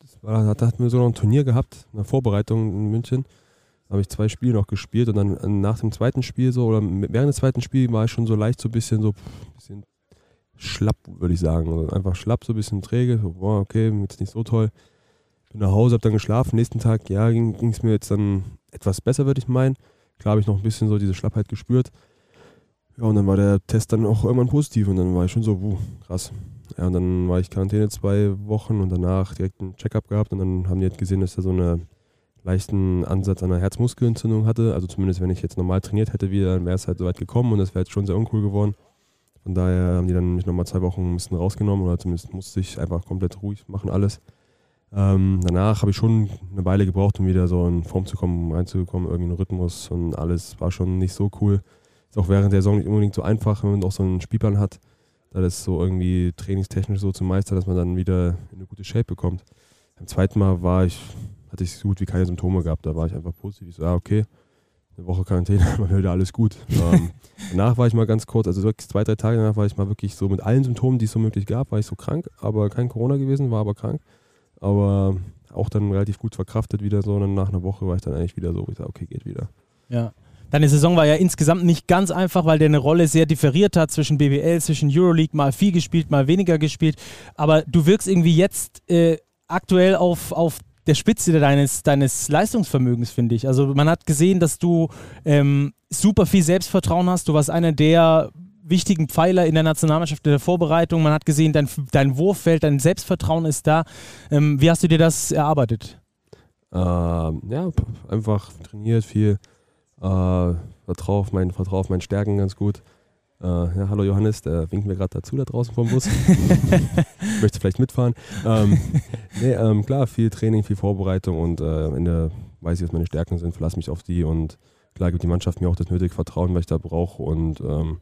das war, da hatten wir so noch ein Turnier gehabt, eine Vorbereitung in München. Da habe ich zwei Spiele noch gespielt und dann äh, nach dem zweiten Spiel so, oder während des zweiten Spiels war ich schon so leicht so ein bisschen so, bisschen schlapp, würde ich sagen. Also einfach schlapp, so ein bisschen träge. So, boah, okay, jetzt nicht so toll. Bin nach Hause, habe dann geschlafen. Nächsten Tag, ja, ging es mir jetzt dann etwas besser, würde ich meinen. Klar habe ich noch ein bisschen so diese Schlappheit gespürt. Ja, und dann war der Test dann auch irgendwann positiv und dann war ich schon so, wuh, krass. Ja, und dann war ich Quarantäne zwei Wochen und danach direkt einen Checkup gehabt und dann haben die halt gesehen, dass er so einen leichten Ansatz einer Herzmuskelentzündung hatte. Also zumindest, wenn ich jetzt normal trainiert hätte, wieder, dann wäre es halt so weit gekommen und das wäre jetzt schon sehr uncool geworden. Von daher haben die dann mich nochmal zwei Wochen ein bisschen rausgenommen oder zumindest musste ich einfach komplett ruhig machen alles. Ähm, danach habe ich schon eine Weile gebraucht, um wieder so in Form zu kommen, reinzukommen, irgendwie einen Rhythmus und alles war schon nicht so cool. Ist auch während der Saison nicht unbedingt so einfach, wenn man auch so einen Spielplan hat da das so irgendwie trainingstechnisch so zu meistern, dass man dann wieder in eine gute Shape bekommt. Beim zweiten Mal war ich, hatte ich so gut wie keine Symptome gehabt. Da war ich einfach positiv. Ich so, ah, okay, eine Woche Quarantäne, [laughs] man wieder alles gut. ähm, danach war ich mal ganz kurz, also wirklich zwei, drei Tage danach war ich mal wirklich so mit allen Symptomen, die es so möglich gab, war ich so krank, aber kein Corona gewesen, war aber krank. Aber auch dann relativ gut verkraftet wieder so. Und dann nach einer Woche war ich dann eigentlich wieder so, ich sage, okay, geht wieder. Ja. Deine Saison war ja insgesamt nicht ganz einfach, weil der eine Rolle sehr differiert hat zwischen BBL, zwischen Euroleague, mal viel gespielt, mal weniger gespielt. Aber du wirkst irgendwie jetzt äh, aktuell auf, auf der Spitze deines, deines Leistungsvermögens, finde ich. Also man hat gesehen, dass du ähm, super viel Selbstvertrauen hast. Du warst einer der wichtigen Pfeiler in der Nationalmannschaft in der Vorbereitung. Man hat gesehen, dein, dein Wurffeld, dein Selbstvertrauen ist da. Ähm, wie hast du dir das erarbeitet? Ähm, ja, einfach trainiert viel äh, vertraue auf, mein, vertrau auf meinen Stärken ganz gut. Äh, ja, hallo Johannes, der winkt mir gerade dazu da draußen vom Bus. [laughs] Möchte vielleicht mitfahren. Ähm, nee, ähm, klar, viel Training, viel Vorbereitung und äh, am Ende weiß ich, was meine Stärken sind, verlasse mich auf die und klar gibt die Mannschaft mir auch das nötige Vertrauen, was ich da brauche und ähm,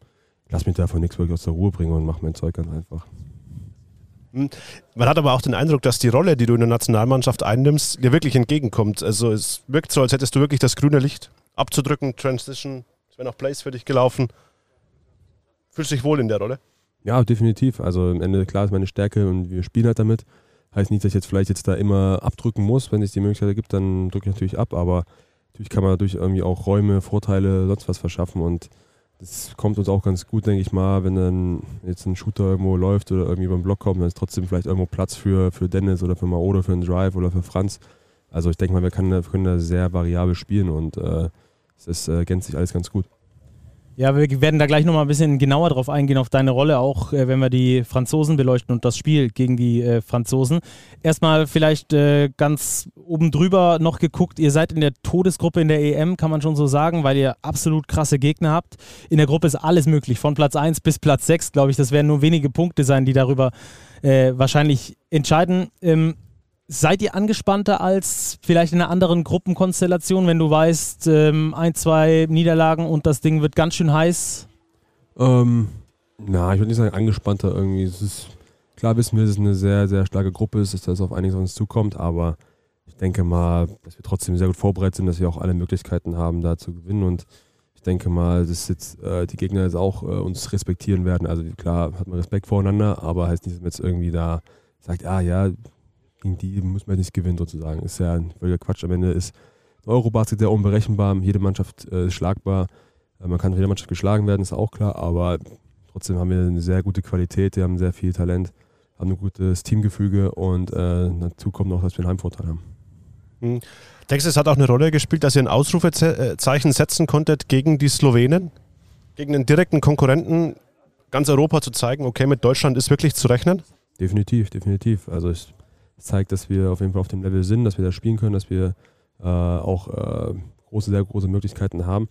lass mich davon nichts wirklich aus der Ruhe bringen und mache mein Zeug ganz einfach. Hm. Man hat aber auch den Eindruck, dass die Rolle, die du in der Nationalmannschaft einnimmst, dir wirklich entgegenkommt. Also es wirkt so, als hättest du wirklich das grüne Licht abzudrücken, Transition, es wären auch Plays für dich gelaufen. Fühlst du dich wohl in der Rolle? Ja, definitiv. Also am Ende, klar ist meine Stärke und wir spielen halt damit. Heißt nicht, dass ich jetzt vielleicht jetzt da immer abdrücken muss. Wenn es die Möglichkeit gibt, dann drücke ich natürlich ab. Aber natürlich kann man dadurch irgendwie auch Räume, Vorteile, sonst was verschaffen. Und das kommt uns auch ganz gut, denke ich mal, wenn dann jetzt ein Shooter irgendwo läuft oder irgendwie beim Block kommt, dann ist trotzdem vielleicht irgendwo Platz für, für Dennis oder für Mao oder für einen Drive oder für Franz. Also ich denke mal, wir können, wir können da sehr variabel spielen und äh, es äh, ergänzt sich alles ganz gut. Ja, wir werden da gleich nochmal ein bisschen genauer drauf eingehen, auf deine Rolle, auch äh, wenn wir die Franzosen beleuchten und das Spiel gegen die äh, Franzosen. Erstmal vielleicht äh, ganz oben drüber noch geguckt, ihr seid in der Todesgruppe in der EM, kann man schon so sagen, weil ihr absolut krasse Gegner habt. In der Gruppe ist alles möglich, von Platz 1 bis Platz 6, glaube ich. Das werden nur wenige Punkte sein, die darüber äh, wahrscheinlich entscheiden. Ähm, Seid ihr angespannter als vielleicht in einer anderen Gruppenkonstellation, wenn du weißt, ähm, ein, zwei Niederlagen und das Ding wird ganz schön heiß? Ähm, na, ich würde nicht sagen angespannter irgendwie. Ist, klar wissen wir, dass es eine sehr, sehr starke Gruppe ist, dass das auf einiges auf uns zukommt, aber ich denke mal, dass wir trotzdem sehr gut vorbereitet sind, dass wir auch alle Möglichkeiten haben, da zu gewinnen und ich denke mal, dass jetzt äh, die Gegner jetzt auch äh, uns respektieren werden. Also klar hat man Respekt voreinander, aber heißt nicht, dass man jetzt irgendwie da sagt, ah ja, gegen die muss man nicht gewinnen sozusagen. Ist ja ein völliger Quatsch. Am Ende ist Eurobasket sehr unberechenbar, jede Mannschaft äh, ist schlagbar. Äh, man kann von jeder Mannschaft geschlagen werden, ist auch klar, aber trotzdem haben wir eine sehr gute Qualität, wir haben sehr viel Talent, haben ein gutes Teamgefüge und äh, dazu kommt noch, dass wir einen Heimvorteil haben. Mhm. Texas hat auch eine Rolle gespielt, dass ihr ein Ausrufezeichen setzen konntet gegen die Slowenen, gegen einen direkten Konkurrenten ganz Europa zu zeigen, okay, mit Deutschland ist wirklich zu rechnen? Definitiv, definitiv. Also ich zeigt, dass wir auf jeden Fall auf dem Level sind, dass wir da spielen können, dass wir äh, auch äh, große, sehr große Möglichkeiten haben.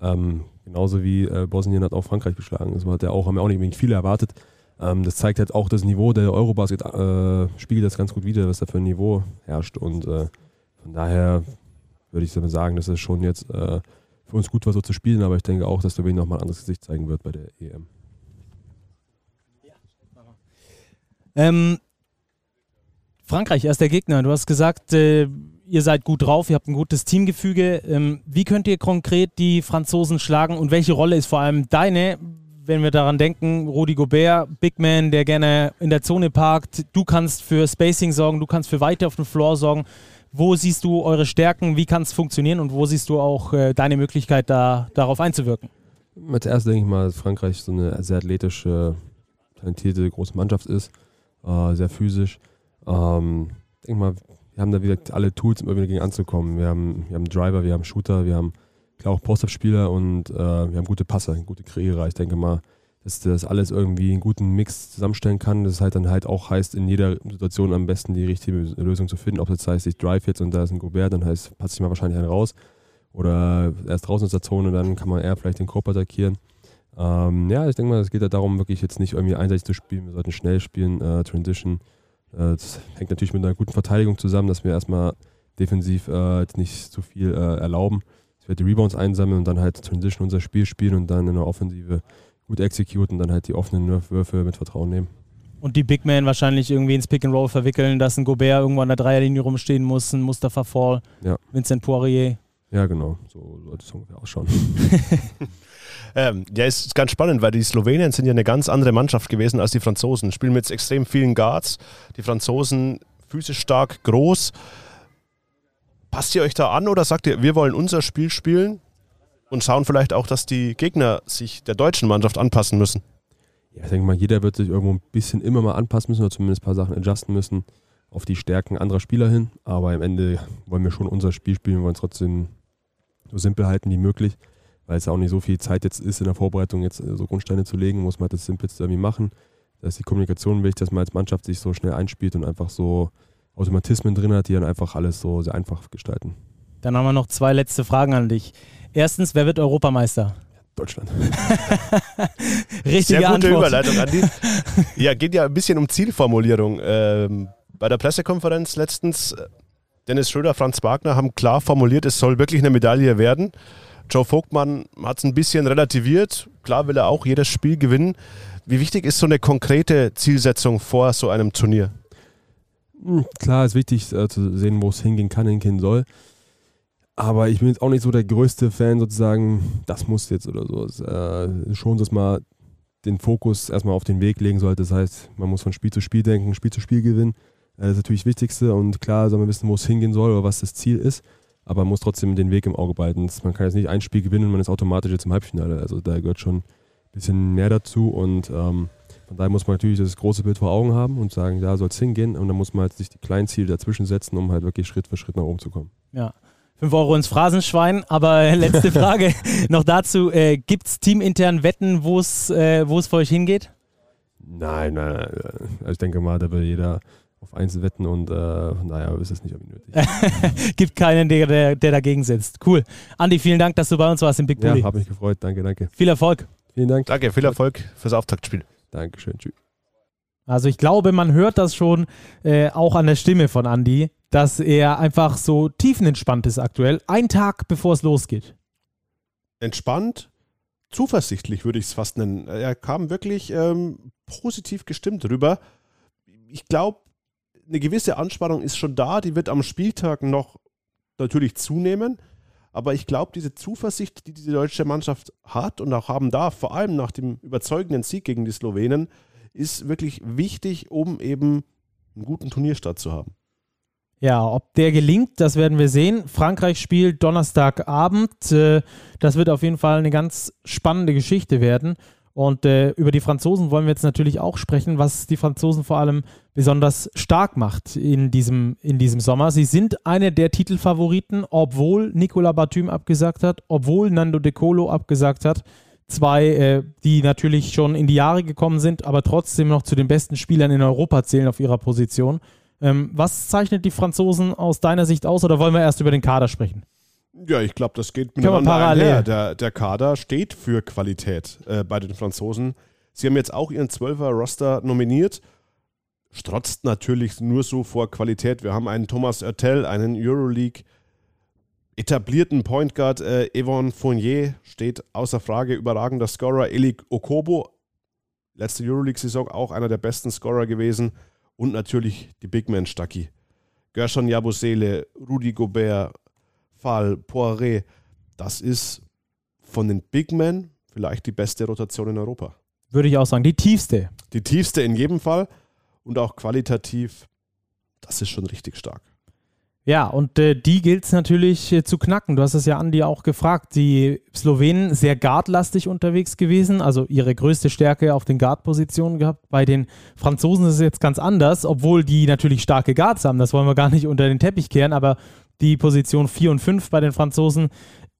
Ähm, genauso wie äh, Bosnien hat auch Frankreich geschlagen. Das hat ja auch, haben wir auch nicht viele erwartet. Ähm, das zeigt halt auch das Niveau der Eurobasket, äh, spiegelt das ganz gut wider, was da für ein Niveau herrscht. Und äh, von daher würde ich sagen, dass es schon jetzt äh, für uns gut war, so zu spielen, aber ich denke auch, dass Slowenien nochmal ein anderes Gesicht zeigen wird bei der EM. Ähm, Frankreich, erster Gegner. Du hast gesagt, äh, ihr seid gut drauf, ihr habt ein gutes Teamgefüge. Ähm, wie könnt ihr konkret die Franzosen schlagen und welche Rolle ist vor allem deine, wenn wir daran denken, Rudi Gobert, Big Man, der gerne in der Zone parkt, du kannst für Spacing sorgen, du kannst für Weite auf dem Floor sorgen. Wo siehst du eure Stärken, wie kann es funktionieren und wo siehst du auch äh, deine Möglichkeit, da, darauf einzuwirken? Als erstes denke ich mal, dass Frankreich so eine sehr athletische, talentierte, große Mannschaft ist, äh, sehr physisch. Ähm, ich denke mal, wir haben da wieder alle Tools, um irgendwie dagegen anzukommen. Wir haben, wir haben Driver, wir haben Shooter, wir haben klar auch Post-Up-Spieler und äh, wir haben gute Passer, gute Kreierer. Ich denke mal, dass das alles irgendwie einen guten Mix zusammenstellen kann. Das halt dann halt auch heißt, in jeder Situation am besten die richtige Lösung zu finden. Ob das heißt, ich drive jetzt und da ist ein Gobert, dann heißt, passt sich mal wahrscheinlich einen raus. Oder erst draußen aus der Zone, dann kann man eher vielleicht den Korb attackieren. Ähm, ja, ich denke mal, es geht ja darum, wirklich jetzt nicht irgendwie einseitig zu spielen. Wir sollten schnell spielen, äh, Transition das hängt natürlich mit einer guten Verteidigung zusammen, dass wir erstmal defensiv äh, nicht zu viel äh, erlauben. Dass wir die Rebounds einsammeln und dann halt Transition unser Spiel spielen und dann in der Offensive gut exekutieren und dann halt die offenen Würfe mit Vertrauen nehmen. Und die Big Man wahrscheinlich irgendwie ins Pick and Roll verwickeln, dass ein Gobert irgendwo an der Dreierlinie rumstehen muss, ein Mustafa Fall, ja. Vincent Poirier. Ja, genau. So sollte es ungefähr ausschauen. [laughs] Ähm, ja, ist ganz spannend, weil die Slowenen sind ja eine ganz andere Mannschaft gewesen als die Franzosen. Spielen mit extrem vielen Guards. Die Franzosen physisch stark, groß. Passt ihr euch da an oder sagt ihr, wir wollen unser Spiel spielen und schauen vielleicht auch, dass die Gegner sich der deutschen Mannschaft anpassen müssen? Ja, ich denke mal, jeder wird sich irgendwo ein bisschen immer mal anpassen müssen oder zumindest ein paar Sachen adjusten müssen auf die Stärken anderer Spieler hin. Aber am Ende wollen wir schon unser Spiel spielen, wir wollen trotzdem so simpel halten wie möglich, weil es auch nicht so viel Zeit jetzt ist in der Vorbereitung, jetzt so Grundsteine zu legen, muss man halt das Simpelste irgendwie machen. Da ist die Kommunikation wichtig, dass man als Mannschaft sich so schnell einspielt und einfach so Automatismen drin hat, die dann einfach alles so sehr einfach gestalten. Dann haben wir noch zwei letzte Fragen an dich. Erstens, wer wird Europameister? Deutschland. [laughs] Richtige Sehr gute Antwort. Überleitung, Andi. [laughs] Ja, geht ja ein bisschen um Zielformulierung. Ähm, bei der Pressekonferenz letztens, äh, Dennis Schröder, Franz Wagner haben klar formuliert, es soll wirklich eine Medaille werden. Joe Vogtmann hat es ein bisschen relativiert. Klar will er auch jedes Spiel gewinnen. Wie wichtig ist so eine konkrete Zielsetzung vor so einem Turnier? Hm, Klar ist wichtig äh, zu sehen, wo es hingehen kann, hingehen soll. Aber ich bin jetzt auch nicht so der größte Fan, sozusagen, das muss jetzt oder so. Es äh, schon, dass man den Fokus erstmal auf den Weg legen sollte. Das heißt, man muss von Spiel zu Spiel denken, Spiel zu Spiel gewinnen. Äh, das ist natürlich das Wichtigste und klar soll man wissen, wo es hingehen soll oder was das Ziel ist. Aber man muss trotzdem den Weg im Auge behalten. Man kann jetzt nicht ein Spiel gewinnen und man ist automatisch jetzt im Halbfinale. Also da gehört schon ein bisschen mehr dazu und ähm, von daher muss man natürlich das große Bild vor Augen haben und sagen, da soll es hingehen und dann muss man halt sich die kleinen Ziele dazwischen setzen, um halt wirklich Schritt für Schritt nach oben zu kommen. Ja. 5 Euro ins Phrasenschwein, aber [laughs] letzte [laughs] Frage noch dazu. Äh, Gibt es teamintern Wetten, wo es äh, für euch hingeht? Nein, nein, nein. Also ich denke mal, da will jeder auf eins wetten und äh, daher ist es nicht irgendwie nötig. [laughs] Gibt keinen, der, der, der dagegen sitzt. Cool. Andi, vielen Dank, dass du bei uns warst im Big ja, Bully. habe mich gefreut. Danke, danke. Viel Erfolg. Vielen Dank. Danke, viel Erfolg fürs Auftaktspiel. Dankeschön. Tschüss. Also ich glaube, man hört das schon äh, auch an der Stimme von Andi, dass er einfach so tiefenentspannt ist aktuell. Ein Tag bevor es losgeht. Entspannt, zuversichtlich würde ich es fast nennen. Er kam wirklich ähm, positiv gestimmt rüber. Ich glaube, eine gewisse Anspannung ist schon da, die wird am Spieltag noch natürlich zunehmen. Aber ich glaube, diese Zuversicht, die diese deutsche Mannschaft hat und auch haben darf, vor allem nach dem überzeugenden Sieg gegen die Slowenen, ist wirklich wichtig, um eben einen guten Turnierstart zu haben. Ja, ob der gelingt, das werden wir sehen. Frankreich spielt Donnerstagabend. Äh, das wird auf jeden Fall eine ganz spannende Geschichte werden. Und äh, über die Franzosen wollen wir jetzt natürlich auch sprechen, was die Franzosen vor allem besonders stark macht in diesem, in diesem Sommer. Sie sind eine der Titelfavoriten, obwohl Nicolas Batum abgesagt hat, obwohl Nando De Colo abgesagt hat. Zwei, äh, die natürlich schon in die Jahre gekommen sind, aber trotzdem noch zu den besten Spielern in Europa zählen auf ihrer Position. Ähm, was zeichnet die Franzosen aus deiner Sicht aus oder wollen wir erst über den Kader sprechen? Ja, ich glaube, das geht miteinander parallel. einher. Der, der Kader steht für Qualität äh, bei den Franzosen. Sie haben jetzt auch ihren 12er-Roster nominiert. Strotzt natürlich nur so vor Qualität. Wir haben einen Thomas Oertel, einen Euroleague etablierten Point Guard. Äh, Yvonne Fournier steht außer Frage. Überragender Scorer. Elik Okobo, letzte Euroleague-Saison auch einer der besten Scorer gewesen. Und natürlich die Big Man Stucky. Gershon Jabusele, Rudi Gobert, Fall, Poiré, das ist von den Big Men vielleicht die beste Rotation in Europa. Würde ich auch sagen. Die tiefste. Die tiefste in jedem Fall und auch qualitativ, das ist schon richtig stark. Ja, und äh, die gilt es natürlich äh, zu knacken. Du hast es ja Andi auch gefragt. Die Slowenen sehr guardlastig unterwegs gewesen, also ihre größte Stärke auf den Guard-Positionen gehabt. Bei den Franzosen ist es jetzt ganz anders, obwohl die natürlich starke Guards haben. Das wollen wir gar nicht unter den Teppich kehren, aber die Position 4 und 5 bei den Franzosen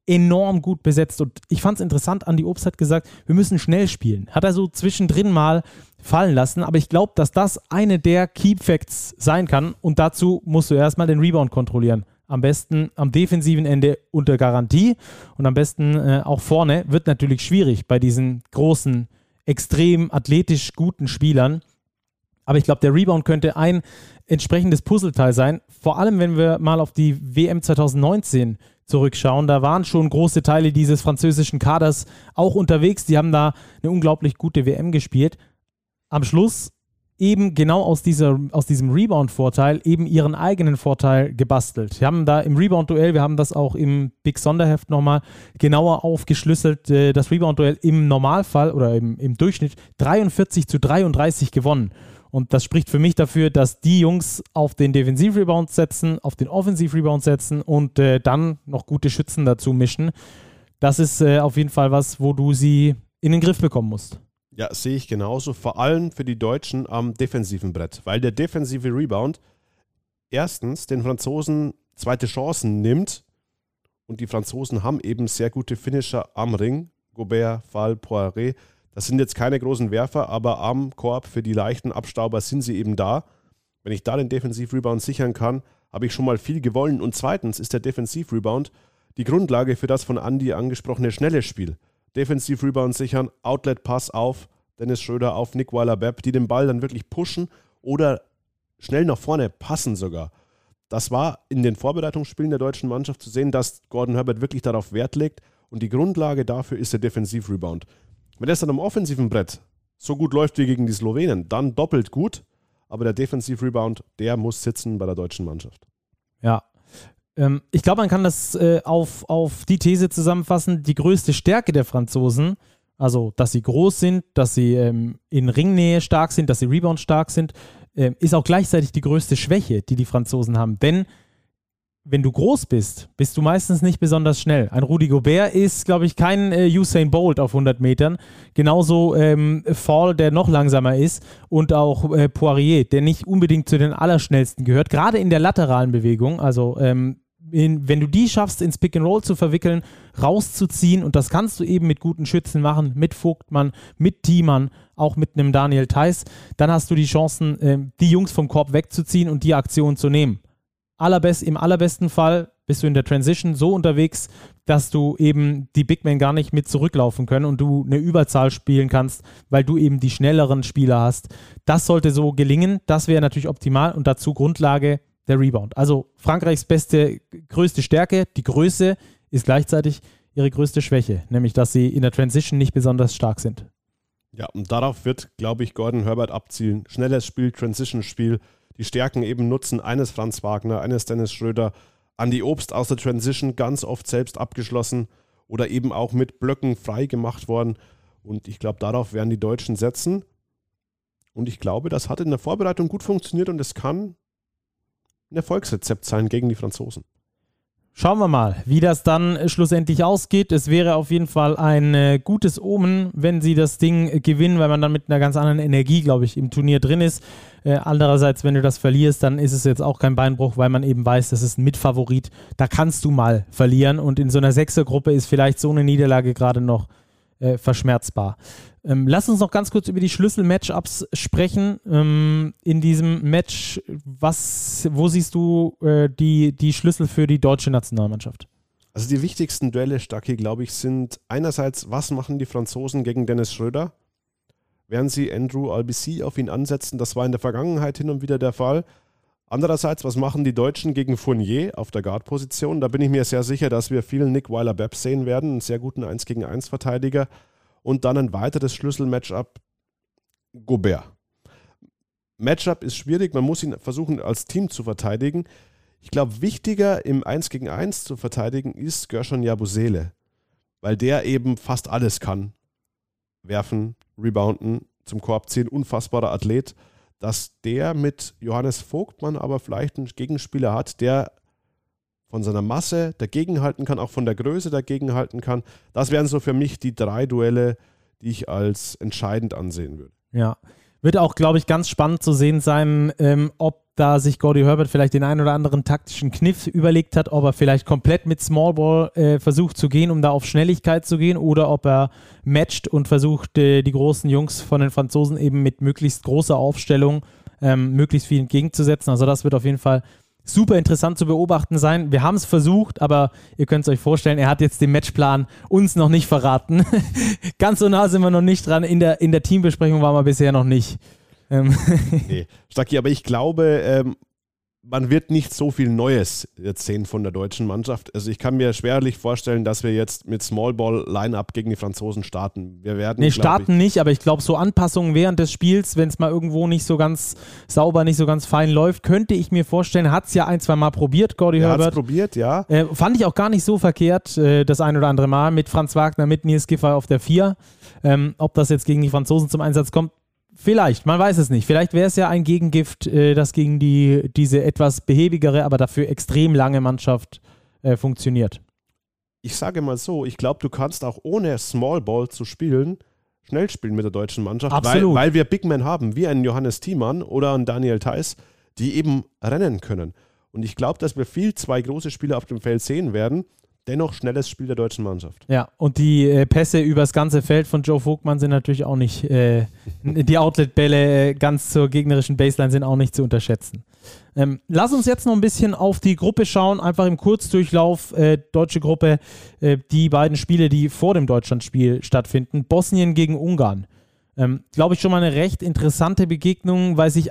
enorm gut besetzt. Und ich fand es interessant, Andi Obst hat gesagt, wir müssen schnell spielen. Hat er so zwischendrin mal fallen lassen, aber ich glaube, dass das eine der Key Facts sein kann und dazu musst du erstmal den Rebound kontrollieren. Am besten am defensiven Ende unter Garantie und am besten äh, auch vorne. Wird natürlich schwierig bei diesen großen, extrem athletisch guten Spielern. Aber ich glaube, der Rebound könnte ein entsprechendes Puzzleteil sein. Vor allem, wenn wir mal auf die WM 2019 zurückschauen. Da waren schon große Teile dieses französischen Kaders auch unterwegs. Die haben da eine unglaublich gute WM gespielt. Am Schluss eben genau aus, dieser, aus diesem Rebound-Vorteil eben ihren eigenen Vorteil gebastelt. Wir haben da im Rebound-Duell, wir haben das auch im Big Sonderheft nochmal genauer aufgeschlüsselt, äh, das Rebound-Duell im Normalfall oder im, im Durchschnitt 43 zu 33 gewonnen. Und das spricht für mich dafür, dass die Jungs auf den Defensiv-Rebound setzen, auf den Offensiv-Rebound setzen und äh, dann noch gute Schützen dazu mischen. Das ist äh, auf jeden Fall was, wo du sie in den Griff bekommen musst. Ja, sehe ich genauso. Vor allem für die Deutschen am defensiven Brett, weil der defensive Rebound erstens den Franzosen zweite Chancen nimmt und die Franzosen haben eben sehr gute Finisher am Ring. Gobert, Fall, Poiré. Das sind jetzt keine großen Werfer, aber am Korb für die leichten Abstauber sind sie eben da. Wenn ich da den Defensiv-Rebound sichern kann, habe ich schon mal viel gewonnen. Und zweitens ist der Defensiv-Rebound die Grundlage für das von Andy angesprochene schnelle Spiel. Defensiv-Rebound sichern, Outlet-Pass auf Dennis Schröder, auf Nick Weiler-Bepp, die den Ball dann wirklich pushen oder schnell nach vorne passen sogar. Das war in den Vorbereitungsspielen der deutschen Mannschaft zu sehen, dass Gordon Herbert wirklich darauf Wert legt und die Grundlage dafür ist der Defensiv-Rebound. Wenn es dann am offensiven Brett so gut läuft wie gegen die Slowenen, dann doppelt gut, aber der Defensiv-Rebound, der muss sitzen bei der deutschen Mannschaft. Ja, ähm, ich glaube, man kann das äh, auf, auf die These zusammenfassen, die größte Stärke der Franzosen, also dass sie groß sind, dass sie ähm, in Ringnähe stark sind, dass sie Rebound stark sind, äh, ist auch gleichzeitig die größte Schwäche, die die Franzosen haben. Denn wenn du groß bist, bist du meistens nicht besonders schnell. Ein Rudi Gobert ist, glaube ich, kein äh, Usain Bolt auf 100 Metern. Genauso ähm, Fall, der noch langsamer ist und auch äh, Poirier, der nicht unbedingt zu den Allerschnellsten gehört. Gerade in der lateralen Bewegung, also ähm, in, wenn du die schaffst, ins Pick and Roll zu verwickeln, rauszuziehen, und das kannst du eben mit guten Schützen machen, mit Vogtmann, mit Thiemann, auch mit einem Daniel Theiss, dann hast du die Chancen, äh, die Jungs vom Korb wegzuziehen und die Aktion zu nehmen allerbest, im allerbesten Fall bist du in der Transition so unterwegs, dass du eben die Big Men gar nicht mit zurücklaufen können und du eine Überzahl spielen kannst, weil du eben die schnelleren Spieler hast. Das sollte so gelingen. Das wäre natürlich optimal und dazu Grundlage der Rebound. Also Frankreichs beste, größte Stärke, die Größe ist gleichzeitig ihre größte Schwäche, nämlich dass sie in der Transition nicht besonders stark sind. Ja, und darauf wird, glaube ich, Gordon Herbert abzielen. Schnelles Spiel, Transition-Spiel die Stärken eben nutzen, eines Franz Wagner, eines Dennis Schröder, Andy Obst aus der Transition ganz oft selbst abgeschlossen oder eben auch mit Blöcken frei gemacht worden. Und ich glaube, darauf werden die Deutschen setzen. Und ich glaube, das hat in der Vorbereitung gut funktioniert und es kann ein Erfolgsrezept sein gegen die Franzosen. Schauen wir mal, wie das dann schlussendlich ausgeht. Es wäre auf jeden Fall ein äh, gutes Omen, wenn sie das Ding gewinnen, weil man dann mit einer ganz anderen Energie, glaube ich, im Turnier drin ist. Äh, andererseits, wenn du das verlierst, dann ist es jetzt auch kein Beinbruch, weil man eben weiß, das ist ein Mitfavorit. Da kannst du mal verlieren und in so einer Sechsergruppe ist vielleicht so eine Niederlage gerade noch äh, verschmerzbar. Ähm, lass uns noch ganz kurz über die Schlüssel-Matchups sprechen. Ähm, in diesem Match, was, wo siehst du äh, die, die Schlüssel für die deutsche Nationalmannschaft? Also die wichtigsten Duelle, Stacki, glaube ich, sind einerseits, was machen die Franzosen gegen Dennis Schröder? Werden sie Andrew Albisi auf ihn ansetzen? Das war in der Vergangenheit hin und wieder der Fall. Andererseits, was machen die Deutschen gegen Fournier auf der Guard-Position? Da bin ich mir sehr sicher, dass wir viel Nick Weiler-Bepp sehen werden, einen sehr guten 1 gegen 1 Verteidiger und dann ein weiteres Schlüssel-Matchup Gobert. Matchup ist schwierig, man muss ihn versuchen als Team zu verteidigen. Ich glaube, wichtiger im 1 gegen 1 zu verteidigen ist Gershon Jabusele, weil der eben fast alles kann. Werfen, rebounden, zum Korb ziehen, unfassbarer Athlet. Dass der mit Johannes Vogtmann aber vielleicht einen Gegenspieler hat, der von seiner Masse dagegenhalten kann, auch von der Größe dagegenhalten kann. Das wären so für mich die drei Duelle, die ich als entscheidend ansehen würde. Ja, wird auch, glaube ich, ganz spannend zu sehen sein, ähm, ob da sich Gordy Herbert vielleicht den einen oder anderen taktischen Kniff überlegt hat, ob er vielleicht komplett mit Small Ball äh, versucht zu gehen, um da auf Schnelligkeit zu gehen, oder ob er matcht und versucht, äh, die großen Jungs von den Franzosen eben mit möglichst großer Aufstellung ähm, möglichst viel entgegenzusetzen. Also das wird auf jeden Fall super interessant zu beobachten sein. Wir haben es versucht, aber ihr könnt es euch vorstellen, er hat jetzt den Matchplan uns noch nicht verraten. [laughs] Ganz so nah sind wir noch nicht dran. In der, in der Teambesprechung waren wir bisher noch nicht. Ähm nee, Stacki, aber ich glaube, ähm, man wird nicht so viel Neues jetzt sehen von der deutschen Mannschaft. Also ich kann mir schwerlich vorstellen, dass wir jetzt mit Small Ball Line-Up gegen die Franzosen starten. Wir werden Nee, starten ich, nicht, aber ich glaube, so Anpassungen während des Spiels, wenn es mal irgendwo nicht so ganz sauber, nicht so ganz fein läuft, könnte ich mir vorstellen, hat es ja ein, zwei Mal probiert, Gordy ja, Herbert. probiert, ja. Äh, fand ich auch gar nicht so verkehrt, äh, das ein oder andere Mal mit Franz Wagner, mit Nils Giffey auf der 4. Ähm, ob das jetzt gegen die Franzosen zum Einsatz kommt, Vielleicht, man weiß es nicht. Vielleicht wäre es ja ein Gegengift, äh, das gegen die, diese etwas behäbigere, aber dafür extrem lange Mannschaft äh, funktioniert. Ich sage mal so, ich glaube, du kannst auch ohne Small Ball zu spielen, schnell spielen mit der deutschen Mannschaft, Absolut. Weil, weil wir Big Men haben, wie einen Johannes Thiemann oder einen Daniel Theiss, die eben rennen können. Und ich glaube, dass wir viel zwei große Spieler auf dem Feld sehen werden, dennoch schnelles Spiel der deutschen Mannschaft. Ja, und die äh, Pässe übers ganze Feld von Joe Vogtmann sind natürlich auch nicht, äh, die Outlet-Bälle äh, ganz zur gegnerischen Baseline sind auch nicht zu unterschätzen. Ähm, lass uns jetzt noch ein bisschen auf die Gruppe schauen, einfach im Kurzdurchlauf, äh, deutsche Gruppe, äh, die beiden Spiele, die vor dem Deutschlandspiel stattfinden. Bosnien gegen Ungarn. Ähm, Glaube ich schon mal eine recht interessante Begegnung, weil sich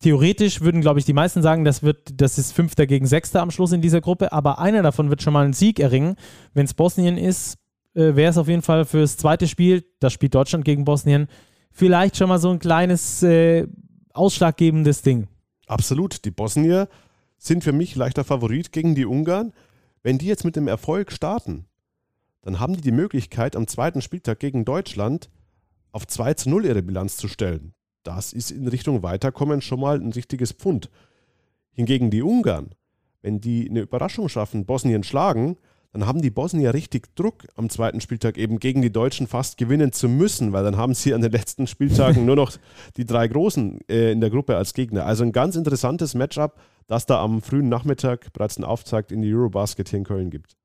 theoretisch würden, glaube ich, die meisten sagen, das, wird, das ist Fünfter gegen Sechster am Schluss in dieser Gruppe, aber einer davon wird schon mal einen Sieg erringen. Wenn es Bosnien ist, äh, wäre es auf jeden Fall fürs zweite Spiel, das spielt Deutschland gegen Bosnien, vielleicht schon mal so ein kleines äh, ausschlaggebendes Ding. Absolut. Die Bosnier sind für mich leichter Favorit gegen die Ungarn. Wenn die jetzt mit dem Erfolg starten, dann haben die die Möglichkeit, am zweiten Spieltag gegen Deutschland auf 2 zu 0 ihre Bilanz zu stellen das ist in Richtung Weiterkommen schon mal ein richtiges Pfund. Hingegen die Ungarn, wenn die eine Überraschung schaffen, Bosnien schlagen, dann haben die Bosnier richtig Druck, am zweiten Spieltag eben gegen die Deutschen fast gewinnen zu müssen, weil dann haben sie an den letzten Spieltagen nur noch die drei Großen äh, in der Gruppe als Gegner. Also ein ganz interessantes Matchup, das da am frühen Nachmittag bereits einen Auftakt in die Eurobasket hier in Köln gibt.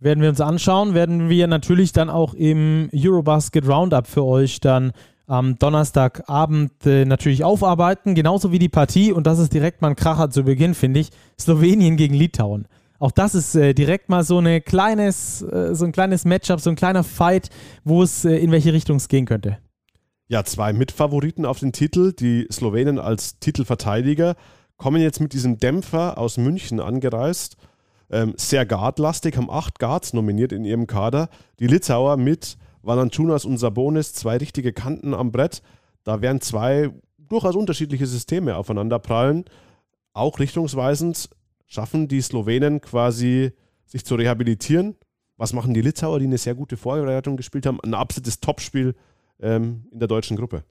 Werden wir uns anschauen, werden wir natürlich dann auch im Eurobasket Roundup für euch dann am Donnerstagabend äh, natürlich aufarbeiten, genauso wie die Partie, und das ist direkt mal ein Kracher zu Beginn, finde ich, Slowenien gegen Litauen. Auch das ist äh, direkt mal so, eine kleines, äh, so ein kleines Matchup, so ein kleiner Fight, wo es äh, in welche Richtung es gehen könnte. Ja, zwei Mitfavoriten auf den Titel, die Slowenen als Titelverteidiger, kommen jetzt mit diesem Dämpfer aus München angereist. Ähm, sehr guardlastig, haben acht Guards nominiert in ihrem Kader. Die Litauer mit Valanciunas und Sabonis, zwei richtige Kanten am Brett. Da werden zwei durchaus unterschiedliche Systeme aufeinander prallen. Auch richtungsweisend schaffen die Slowenen quasi sich zu rehabilitieren. Was machen die Litauer, die eine sehr gute Vorbereitung gespielt haben? Ein absolutes Topspiel ähm, in der deutschen Gruppe.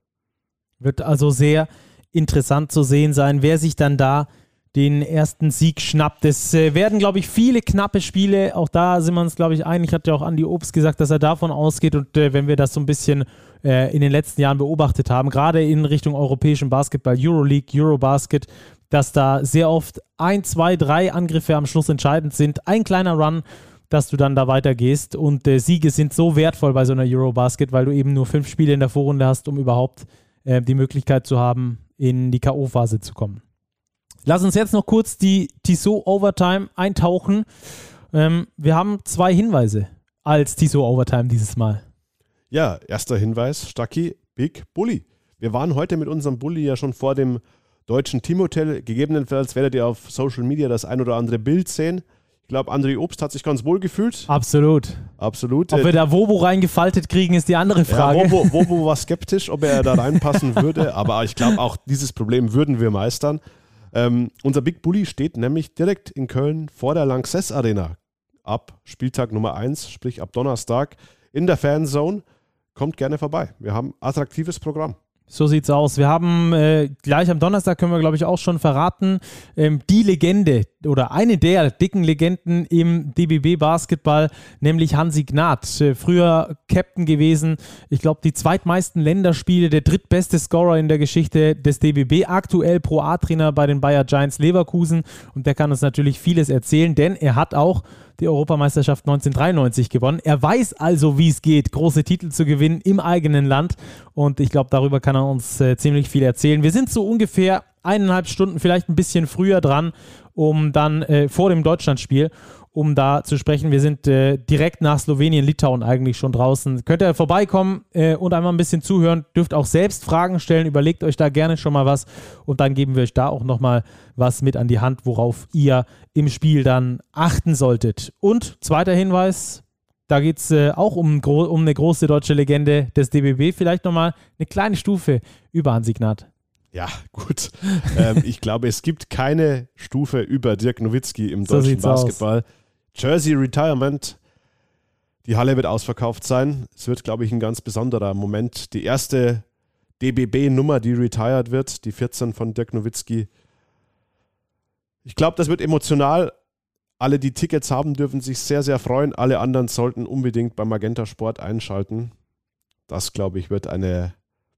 Wird also sehr interessant zu sehen sein, wer sich dann da den ersten Sieg schnappt. Es äh, werden, glaube ich, viele knappe Spiele. Auch da sind wir uns, glaube ich, einig. Hat ja auch Andi Obst gesagt, dass er davon ausgeht. Und äh, wenn wir das so ein bisschen äh, in den letzten Jahren beobachtet haben, gerade in Richtung europäischen Basketball, Euroleague, Eurobasket, dass da sehr oft ein, zwei, drei Angriffe am Schluss entscheidend sind. Ein kleiner Run, dass du dann da weitergehst. Und äh, Siege sind so wertvoll bei so einer Eurobasket, weil du eben nur fünf Spiele in der Vorrunde hast, um überhaupt äh, die Möglichkeit zu haben, in die K.O.-Phase zu kommen. Lass uns jetzt noch kurz die Tissot Overtime eintauchen. Ähm, wir haben zwei Hinweise als Tissot Overtime dieses Mal. Ja, erster Hinweis, Stacki, Big Bully. Wir waren heute mit unserem Bully ja schon vor dem deutschen Teamhotel. Gegebenenfalls werdet ihr auf Social Media das ein oder andere Bild sehen. Ich glaube, André Obst hat sich ganz wohl gefühlt. Absolut. Absolut. Ob wir da Wobo reingefaltet kriegen, ist die andere Frage. Ja, Wobo, [laughs] Wobo war skeptisch, ob er da reinpassen würde, aber ich glaube, auch dieses Problem würden wir meistern. Ähm, unser Big Bully steht nämlich direkt in Köln vor der Lanxess Arena. Ab Spieltag Nummer 1, sprich ab Donnerstag in der Fanzone. Kommt gerne vorbei. Wir haben attraktives Programm. So sieht's aus. Wir haben äh, gleich am Donnerstag können wir, glaube ich, auch schon verraten, ähm, die Legende oder eine der dicken Legenden im DBB Basketball, nämlich Hansi Gnad. Äh, früher Captain gewesen. Ich glaube, die zweitmeisten Länderspiele, der drittbeste Scorer in der Geschichte des DBB, aktuell Pro A-Trainer bei den Bayer Giants Leverkusen. Und der kann uns natürlich vieles erzählen, denn er hat auch die Europameisterschaft 1993 gewonnen. Er weiß also, wie es geht, große Titel zu gewinnen im eigenen Land. Und ich glaube, darüber kann er uns äh, ziemlich viel erzählen. Wir sind so ungefähr eineinhalb Stunden, vielleicht ein bisschen früher dran, um dann äh, vor dem Deutschlandspiel um da zu sprechen. Wir sind äh, direkt nach Slowenien, Litauen eigentlich schon draußen. Könnt ihr vorbeikommen äh, und einmal ein bisschen zuhören. Dürft auch selbst Fragen stellen. Überlegt euch da gerne schon mal was und dann geben wir euch da auch nochmal was mit an die Hand, worauf ihr im Spiel dann achten solltet. Und zweiter Hinweis, da geht es äh, auch um, um, eine große deutsche Legende des DBB. Vielleicht nochmal eine kleine Stufe über Hansignat. Ja, [laughs] gut. ähm, ich glaube, es gibt keine Stufe über Dirk Nowitzki im so deutschen Basketball. Aus. Jersey Retirement. Die Halle wird ausverkauft sein. Es wird, glaube ich, ein ganz besonderer Moment. Die erste DBB-Nummer, die retired wird, die 14 von Dirk Nowitzki. Ich glaube, das wird emotional. Alle, die Tickets haben, dürfen sich sehr, sehr freuen. Alle anderen sollten unbedingt beim Magenta Sport einschalten. Das, glaube ich, wird eine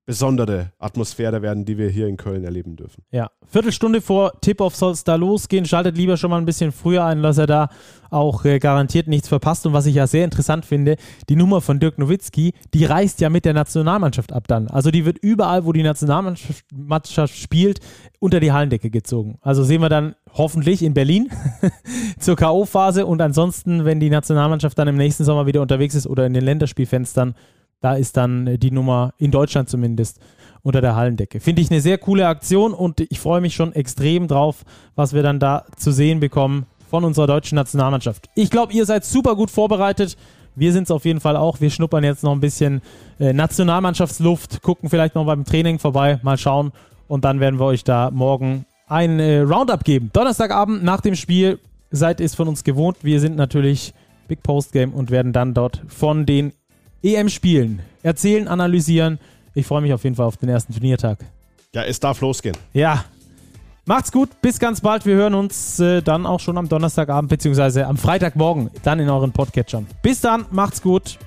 besondere Atmosphäre werden, die wir hier in Köln erleben dürfen. Ja, Viertelstunde vor Tip-Off soll es da losgehen. Schaltet lieber schon mal ein bisschen früher ein, dass er da auch äh, garantiert nichts verpasst. Und was ich ja sehr interessant finde, die Nummer von Dirk Nowitzki, die reist ja mit der Nationalmannschaft ab dann. Also die wird überall, wo die Nationalmannschaft spielt, unter die Hallendecke gezogen. Also sehen wir dann hoffentlich in Berlin [laughs] zur K.O.-Phase und ansonsten, wenn die Nationalmannschaft dann im nächsten Sommer wieder unterwegs ist oder in den Länderspielfenstern, da ist dann die Nummer in Deutschland zumindest unter der Hallendecke. Finde ich eine sehr coole Aktion und ich freue mich schon extrem drauf, was wir dann da zu sehen bekommen von unserer deutschen Nationalmannschaft. Ich glaube, ihr seid super gut vorbereitet. Wir sind es auf jeden Fall auch. Wir schnuppern jetzt noch ein bisschen äh, Nationalmannschaftsluft, gucken vielleicht noch beim Training vorbei, mal schauen. Und dann werden wir euch da morgen ein äh, Roundup geben. Donnerstagabend nach dem Spiel seid ihr es von uns gewohnt. Wir sind natürlich Big Post Game und werden dann dort von den EM spielen, erzählen, analysieren. Ich freue mich auf jeden Fall auf den ersten Turniertag. Ja, es darf losgehen. Ja. Macht's gut, bis ganz bald. Wir hören uns äh, dann auch schon am Donnerstagabend, beziehungsweise am Freitagmorgen, dann in euren Podcatchern. Bis dann, macht's gut.